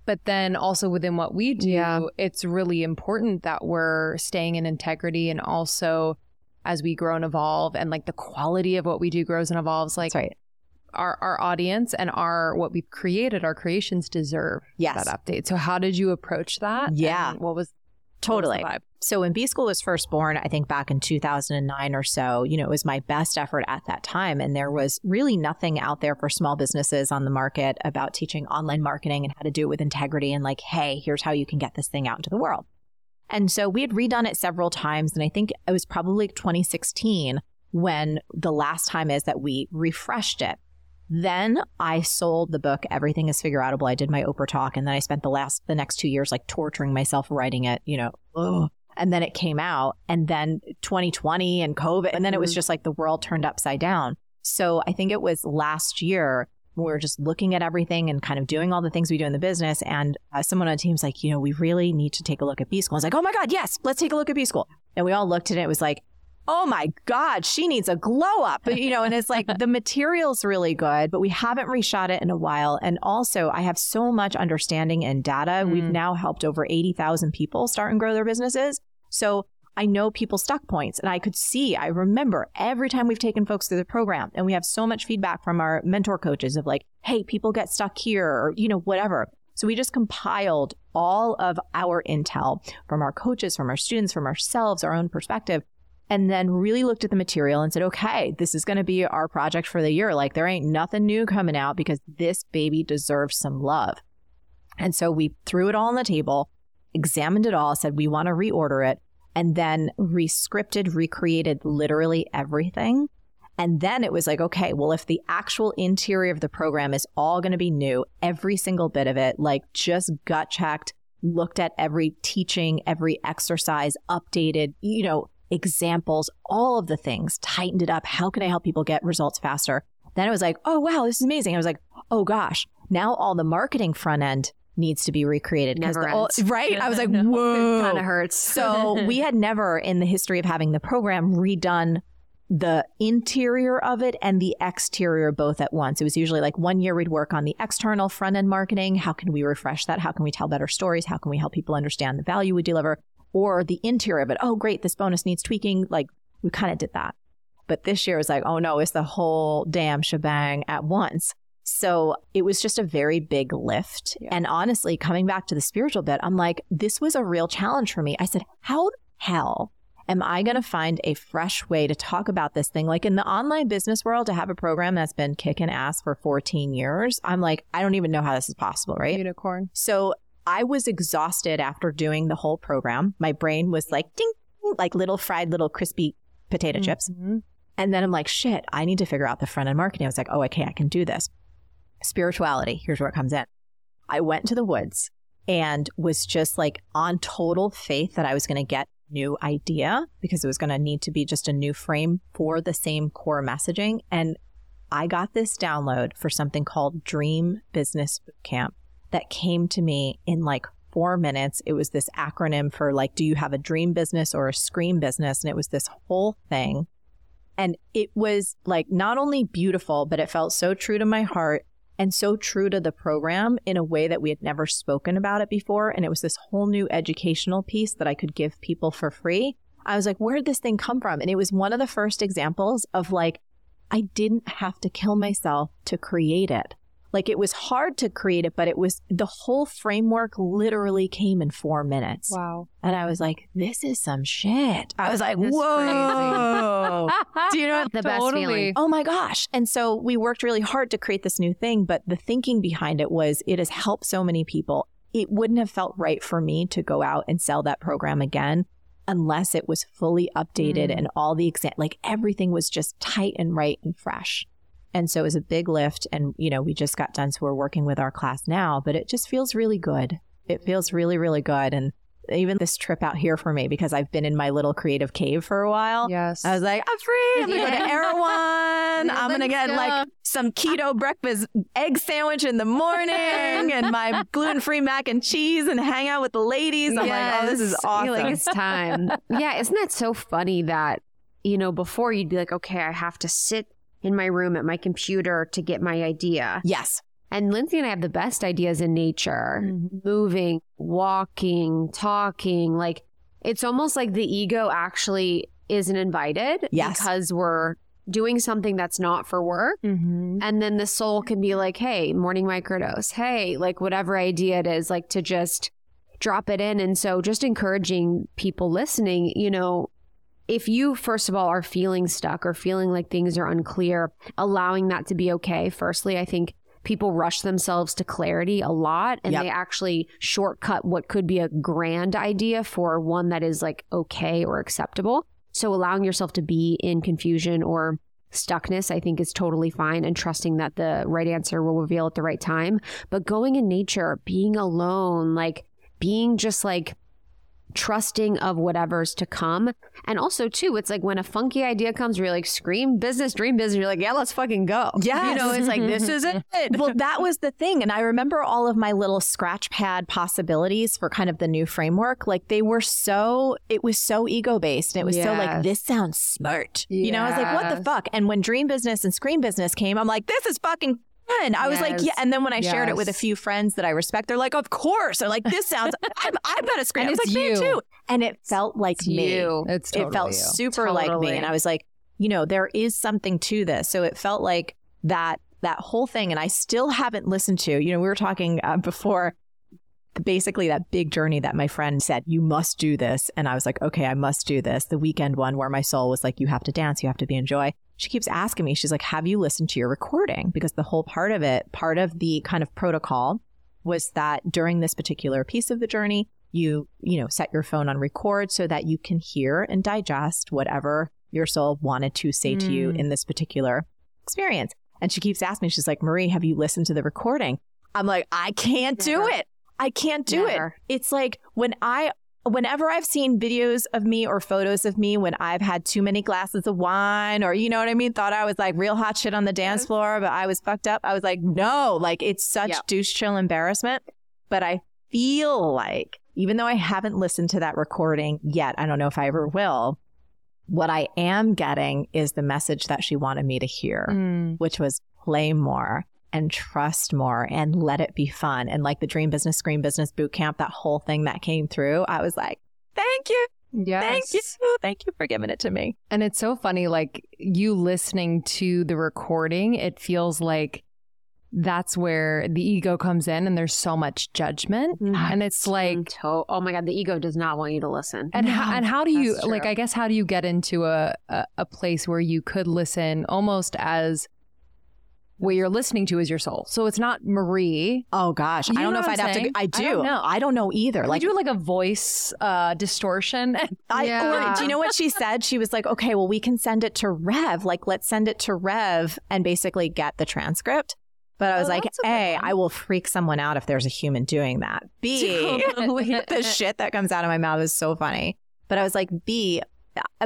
B: But then also within what we do,
A: Yeah.
B: it's really important that we're staying in integrity and also as we grow and evolve and like the quality of what we do grows and evolves like
D: right.
B: our our audience and our what we've created our creations deserve
D: Yes.
B: that update. So how did you approach that?
D: Yeah.
B: And what was
D: Totally.
B: what was the vibe?
D: So when B School was first born, I think back in 2009 or so, you know, it was my best effort at that time. And there was really nothing out there for small businesses on the market about teaching online marketing and how to do it with integrity and like, hey, here's how you can get this thing out into the world. And so we had redone it several times. And I think it was probably 2016 when the last time is that we refreshed it. Then I sold the book Everything is Figureoutable. I did my Oprah talk and then I spent the last the next 2 years like torturing myself writing it, you know. ugh. And then it came out and then 2020 and COVID and then it was mm-hmm. just like the world turned upside down. So I think it was last year we were just looking at everything and kind of doing all the things we do in the business. And uh, someone on the team's like, you know, we really need to take a look at B School. I was like, oh my God, yes, let's take a look at B School. And we all looked at it. It was like, oh my God, she needs a glow up. But, you know, and it's like the material's really good, but we haven't reshot it in a while. And also, I have so much understanding and data. We've
B: Mm.
D: now helped over 80,000 people start and grow their businesses. So I know people's stuck points and I could see, I remember every time we've taken folks through the program and we have so much feedback from our mentor coaches of like, hey, people get stuck here or, you know, whatever. So we just compiled all of our intel from our coaches, from our students, from ourselves, our own perspective, and then really looked at the material and said, okay, this is going to be our project for the year. Like there ain't nothing new coming out because this baby deserves some love. And so we threw it all on the table, examined it all, said, we want to reorder it, and then rescripted, recreated literally everything. And then it was like, okay, well, if the actual interior of the program is all going to be new, every single bit of it, like just gut checked, looked at every teaching, every exercise, updated, you know, examples, all of the things, tightened it up. How can I help people get results faster? Then it was like, oh, wow, this is amazing. I was like, oh gosh, now all the marketing front end needs to be recreated. 'cause
A: Never
D: the- all-
A: ends.
D: right? I was like, <laughs>
B: No.
D: whoa.
A: Kind of hurts.
D: So we had never in the history of having the program redone the interior of it and the exterior both at once. It was usually like one year we'd work on the external front end marketing. How can we refresh that? How can we tell better stories? How can we help people understand the value we deliver? Or the interior of it. Oh, great. This bonus needs tweaking. Like we kind of did that. But this year was like, oh no, it's the whole damn shebang at once. So it was just a very big lift.
B: Yeah.
D: And honestly, coming back to the spiritual bit, I'm like, this was a real challenge for me. I said, how the hell am I going to find a fresh way to talk about this thing? Like in the online business world, to have a program that's been kicking ass for 14 years, I'm like, I don't even know how this is possible, right?
B: Unicorn.
D: So I was exhausted after doing the whole program. My brain was like, ding, ding, like little fried, little crispy potato chips.
B: Mhm.
D: And then I'm like, shit, I need to figure out the front end marketing. I was like, oh, okay, I can do this. Spirituality, here's where it comes in. I went to the woods and was just like on total faith that I was going to get new idea because it was going to need to be just a new frame for the same core messaging. And I got this download for something called Dream Business Bootcamp that came to me in like four minutes. It was this acronym for like, do you have a dream business or a scream business? And it was this whole thing. And it was like not only beautiful, but it felt so true to my heart and so true to the program in a way that we had never spoken about it before. And it was this whole new educational piece that I could give people for free. I was like, where did this thing come from? And it was one of the first examples of like, I didn't have to kill myself to create it. Like it was hard to create it, but it was the whole framework literally came in four minutes.
B: Wow.
D: And I was like, this is some shit. I was like,
A: That's
D: whoa. <laughs> Do you know what?
A: the best
B: Totally.
A: feeling.
D: Oh my gosh. And so we worked really hard to create this new thing, but the thinking behind it was it has helped so many people. It wouldn't have felt right for me to go out and sell that program again unless it was fully updated
B: Mm.
D: and all the exam like everything was just tight and right and fresh. And so it was a big lift and you know, we just got done so we're working with our class now, but it just feels really good. It feels really really good and even this trip out here for me because I've been in my little creative cave for a while.
B: Yes.
D: I was like, I'm free. I'm gonna go to
A: Yeah. <laughs>
D: Erewhon. I'm gonna get
A: go.
D: like some keto breakfast egg sandwich in the morning and my <laughs> gluten free mac and cheese and hang out with the ladies. I'm like, oh, this is awesome.
A: Like it's time. <laughs> yeah, isn't that so funny that you know before you'd be like, okay, I have to sit in my room at my computer to get my idea,
D: yes.
A: And Lindsey and I have the best ideas in nature,
B: Mhm.
A: moving, walking, talking. Like it's almost like the ego actually isn't invited
D: Yes.
A: because we're doing something that's not for work.
B: Mm-hmm.
A: And then the soul can be like, hey, morning microdose. Hey, like whatever idea it is, like to just drop it in. And so just encouraging people listening, you know, if you, first of all, are feeling stuck or feeling like things are unclear, allowing that to be okay. Firstly, I think people rush themselves to clarity a lot and
D: Yep.
A: they actually shortcut what could be a grand idea for one that is like okay or acceptable. So allowing yourself to be in confusion or stuckness, I think is totally fine and trusting that the right answer will reveal at the right time. But going in nature, being alone, like being just like trusting of whatever's to come. And also too, it's like when a funky idea comes, you're like, scream business, dream business, you're like, yeah, let's fucking go.
D: Yeah.
A: You know, it's like this <laughs> is it.
D: well, that was the thing. And I remember all of my little scratch pad possibilities for kind of the new framework. Like they were so, it was so ego based. And it was so like, this sounds smart. You know, I was like, what the fuck? And when dream business and scream business came, I'm like, this is fucking fun. I was like, yeah. And then when I shared it with a few friends that I respect, they're like, of course. They're like, this sounds, <laughs> I'm, I've got a screen.
B: And
D: I was
B: it's
D: like, me too. And it felt like
A: It's
D: me
A: you.
B: It's totally
D: it felt
B: you.
D: super like me and i was like you know there is something to this so it felt like that that whole thing and i still haven't listened to you know we were talking uh, before basically that big journey that my friend said you must do this and i was like okay i must do this the weekend one where my soul was like you have to dance you have to be in joy she keeps asking me she's like have you listened to your recording? Because the whole part of it part of the kind of protocol was that during this particular piece of the journey you you know set your phone on record so that you can hear and digest whatever your soul wanted to say to you
B: Mm.
D: in this particular experience. And she keeps asking me she's like marie have you listened to the recording? I'm like i can't do it. I can't do
A: Never.
D: it it's like when i whenever i've seen videos of me or photos of me when i've had too many glasses of wine or you know what i mean thought i was like real hot shit on the dance floor but i was fucked up i was like no like it's such
A: Yep.
D: douche chill embarrassment but i feel like even though I haven't listened to that recording yet, I don't know if I ever will. What I am getting is the message that she wanted me to hear,
B: Mm.
D: which was play more and trust more and let it be fun. And like the Dream Business, Scream Business Boot Camp, that whole thing that came through, I was like, thank you.
B: Yes.
D: Thank you. Thank you for giving it to me.
B: And it's so funny, like you listening to the recording, it feels like that's where the ego comes in and there's so much judgment. Mm-hmm. And it's like, mm,
A: To- oh my God, the ego does not want you to listen.
B: and, how, and how do you,
A: That's
B: like. I guess, how do you get into a, a, a place where you could listen almost as what you're listening to is your soul? So it's not Marie.
D: Oh gosh.
B: You
D: I don't know,
B: know
D: if I'd
B: I'm
D: have to.
B: saying?
D: I
B: I
D: do.
B: don't know.
D: I don't know either.
B: Like,
D: Like,
B: do like a voice uh, distortion. <laughs>
D: I,
A: Yeah.
D: or do you know what she said? She was like, okay, well, we can send it to Rev. Like, let's send it to Rev and basically get the transcript. But I was
B: Oh,
D: like,
B: a good
D: I will freak someone out if there's a human doing that. B, <laughs> <laughs> the shit that comes out of my mouth is so funny. But I was like, B,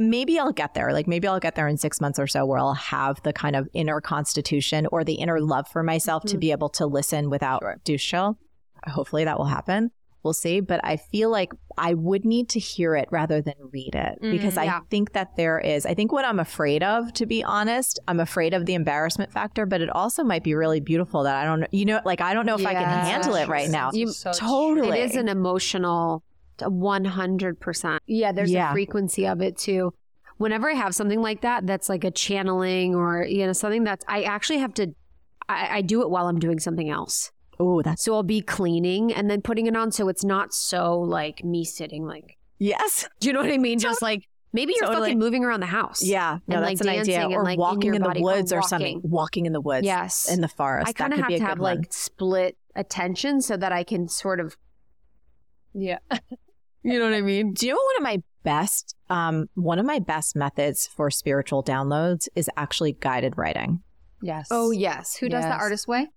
D: maybe I'll get there. Like, maybe I'll get there in six months or so where I'll have the kind of inner constitution or the inner love for myself to
A: Mhm.
D: be able to listen without
B: Sure.
D: douche chill. Hopefully that will happen. We'll see. But I feel like I would need to hear it rather than read it
B: Mm,
D: because I
A: yeah.
D: think that there is, I think what I'm afraid of, to be honest, I'm afraid of the embarrassment factor, but it also might be really beautiful that I don't, you know, like I don't know if I can handle it right now.
A: You-
B: So
D: totally.
A: It is an emotional, one hundred percent. Yeah, there's
D: Yeah.
A: a frequency of it too. Whenever I have something like that, that's like a channeling or you know something that's I actually have to. I, I do it while I'm doing something else.
D: Oh, that's,
A: So I'll be cleaning and then putting it on, so it's not so like me sitting like.
D: yes.
A: Do you know what I mean? Just like maybe you're
D: Totally.
A: fucking moving around the house.
D: Yeah. No,
A: And,
D: that's an idea. Or
A: like,
D: walking
A: your
D: in, the
A: or
D: woods or,
A: walking.
D: something. Walking in the woods.
A: Yes.
D: In the forest.
A: I kind of have to have
D: one.
A: like split attention so that I can sort of.
B: Yeah. <laughs>
A: You know what I mean?
D: Do you know one of my best, um, one of my best methods for spiritual downloads is actually guided writing.
B: Yes.
A: Oh yes, who does the artist way?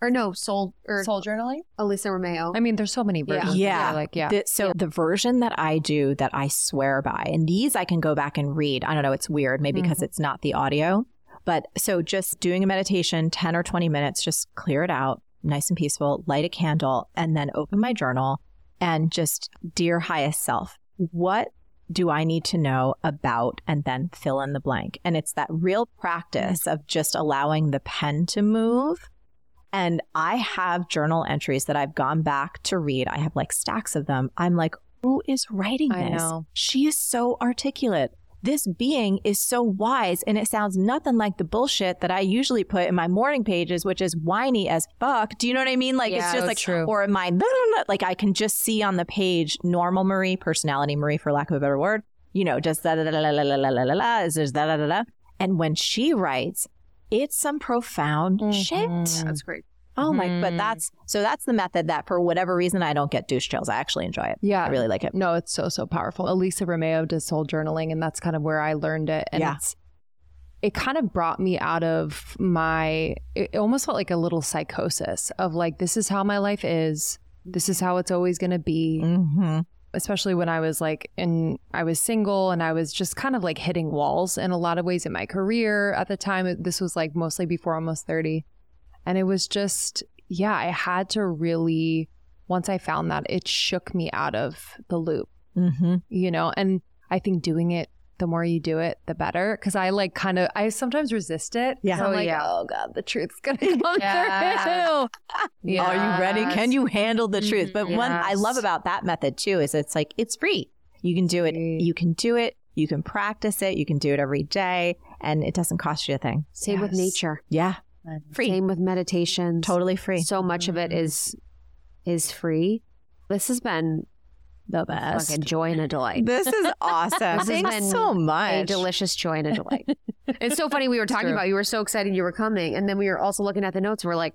A: Or no, Soul or
B: Soul journaling?
A: Elisa Romeo.
B: I mean, there's so many
A: Yeah.
B: versions.
D: Yeah.
B: Like, yeah.
D: The- so the version that I do that I swear by, and these I can go back and read. I don't know, it's weird, maybe because it's not the audio. But so just doing a meditation, 10 or 20 minutes, just clear it out, nice and peaceful, light a candle, and then open my journal and just, dear highest self, what do I need to know about and then fill in the blank? And it's that real practice of just allowing the pen to move And I have journal entries that I've gone back to read. I have like stacks of them. I'm like, who is writing this? She is so articulate. This being is so wise and it sounds nothing like the bullshit that I usually put in my morning pages, which is whiny as fuck. Do you know what I mean? Like
A: Yeah,
D: it's just like,
C: true.
D: or my, like I can just see on the page normal Marie, personality Marie, for lack of a better word, you know, just da da da da da da da da da da, is da da da da. And when she writes, it's some profound shit.
C: Mhm.
A: That's great.
D: Oh my, but
C: Mhm.
D: that's so that's the method that for whatever reason I don't get douche chills. I actually enjoy it.
C: Yeah.
D: I really like it.
C: No, it's so so powerful. Elisa Romeo does soul journaling, and that's kind of where I learned it. And
D: Yeah.
C: it's it kind of brought me out of my. It almost felt like a little psychosis of like, this is how my life is. This is how it's always going to be.
D: Mm-hmm.
C: Especially when I was like in, I was single and I was just kind of like hitting walls in a lot of ways in my career at the time. This was like mostly before almost thirty, and it was just yeah. I had to really once I found that it shook me out of the loop
D: Mm-hmm.
C: you know and i think doing it the more you do it the better because i like kind of i sometimes resist it
D: Yeah.
C: 'cause I'm
A: Oh,
C: like,
A: yeah.
C: oh god the truth's gonna <laughs> come
A: Yeah.
C: through <laughs>
D: Are you ready? Can you handle the truth? But
A: Mhm.
D: one I love about that method too is it's like it's free. You can do it.
C: Free.
D: You can do it. You can practice it. You can do it every day, and it doesn't cost you a thing.
A: Same with nature.
D: Yeah, free.
A: Same with meditation.
D: Totally free.
A: So much of it mm-hmm. is is free. This has been
D: The best.
A: fucking joy and a delight.
D: This is <laughs> awesome.
A: has
D: Thanks
A: been
D: so
A: a
D: much.
A: delicious joy and a delight. <laughs> it's so funny. We were talking about you were so excited you were coming, and then we were also looking at the notes. And we're like,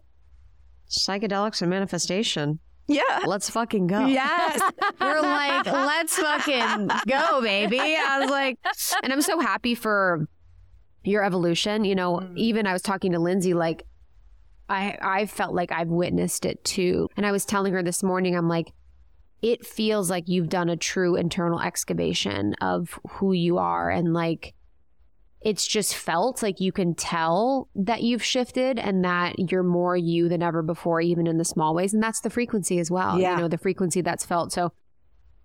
A: psychedelics and manifestation.
D: yeah.
A: Let's fucking go.
D: Yes.
A: we're like, <laughs> let's fucking go, baby. I was like, and I'm so happy for your evolution. You know,
C: Mm.
A: even I was talking to Lindsey, like, I I felt like I've witnessed it too, and I was telling her this morning, I'm like. It feels like you've done a true internal excavation of who you are and like it's just felt like you can tell that you've shifted and that you're more you than ever before, even in the small ways. And that's the frequency as well.
D: Yeah.
A: You know, the frequency that's felt. So,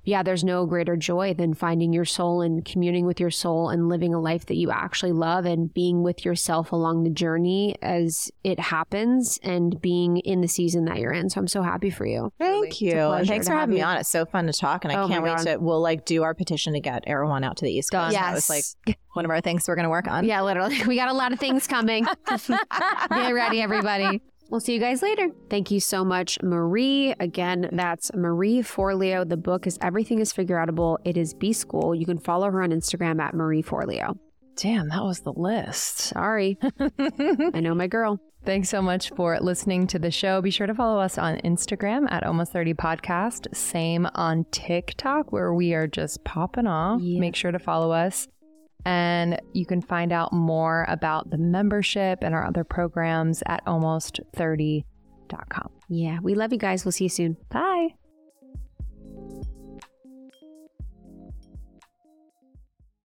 A: yeah, there's no greater joy than finding your soul and communing with your soul and living a life that you actually love and being with yourself along the journey as it happens and being in the season that you're in. So, I'm so happy for you.
D: Thank
A: It's
D: you. And thanks for having me on. It's so fun to talk. And I
A: Oh
D: can't wait
A: God.
D: to, we'll like do our petition to get everyone out to the East Coast.
C: Done.
D: That was like <laughs> one of our things we're going to work on.
A: Yeah, literally. <laughs> We got a lot of things coming. <laughs> Get ready, everybody. We'll see you guys later. Thank you so much, Marie. Again, that's Marie Forleo. The book is Everything is Figureoutable. It is B School. You can follow her on Instagram at Marie Forleo.
C: damn that was the list
A: Sorry. <laughs> I know my girl.
C: Thanks so much for listening to the show. Be sure to follow us on Instagram at Almost 30 Podcast. Same on TikTok, where we are just popping off.
A: Yeah.
C: Make sure to follow us. And you can find out more about the membership and our other programs at almost30.com.
A: Yeah, we love you guys. We'll see you soon.
C: Bye.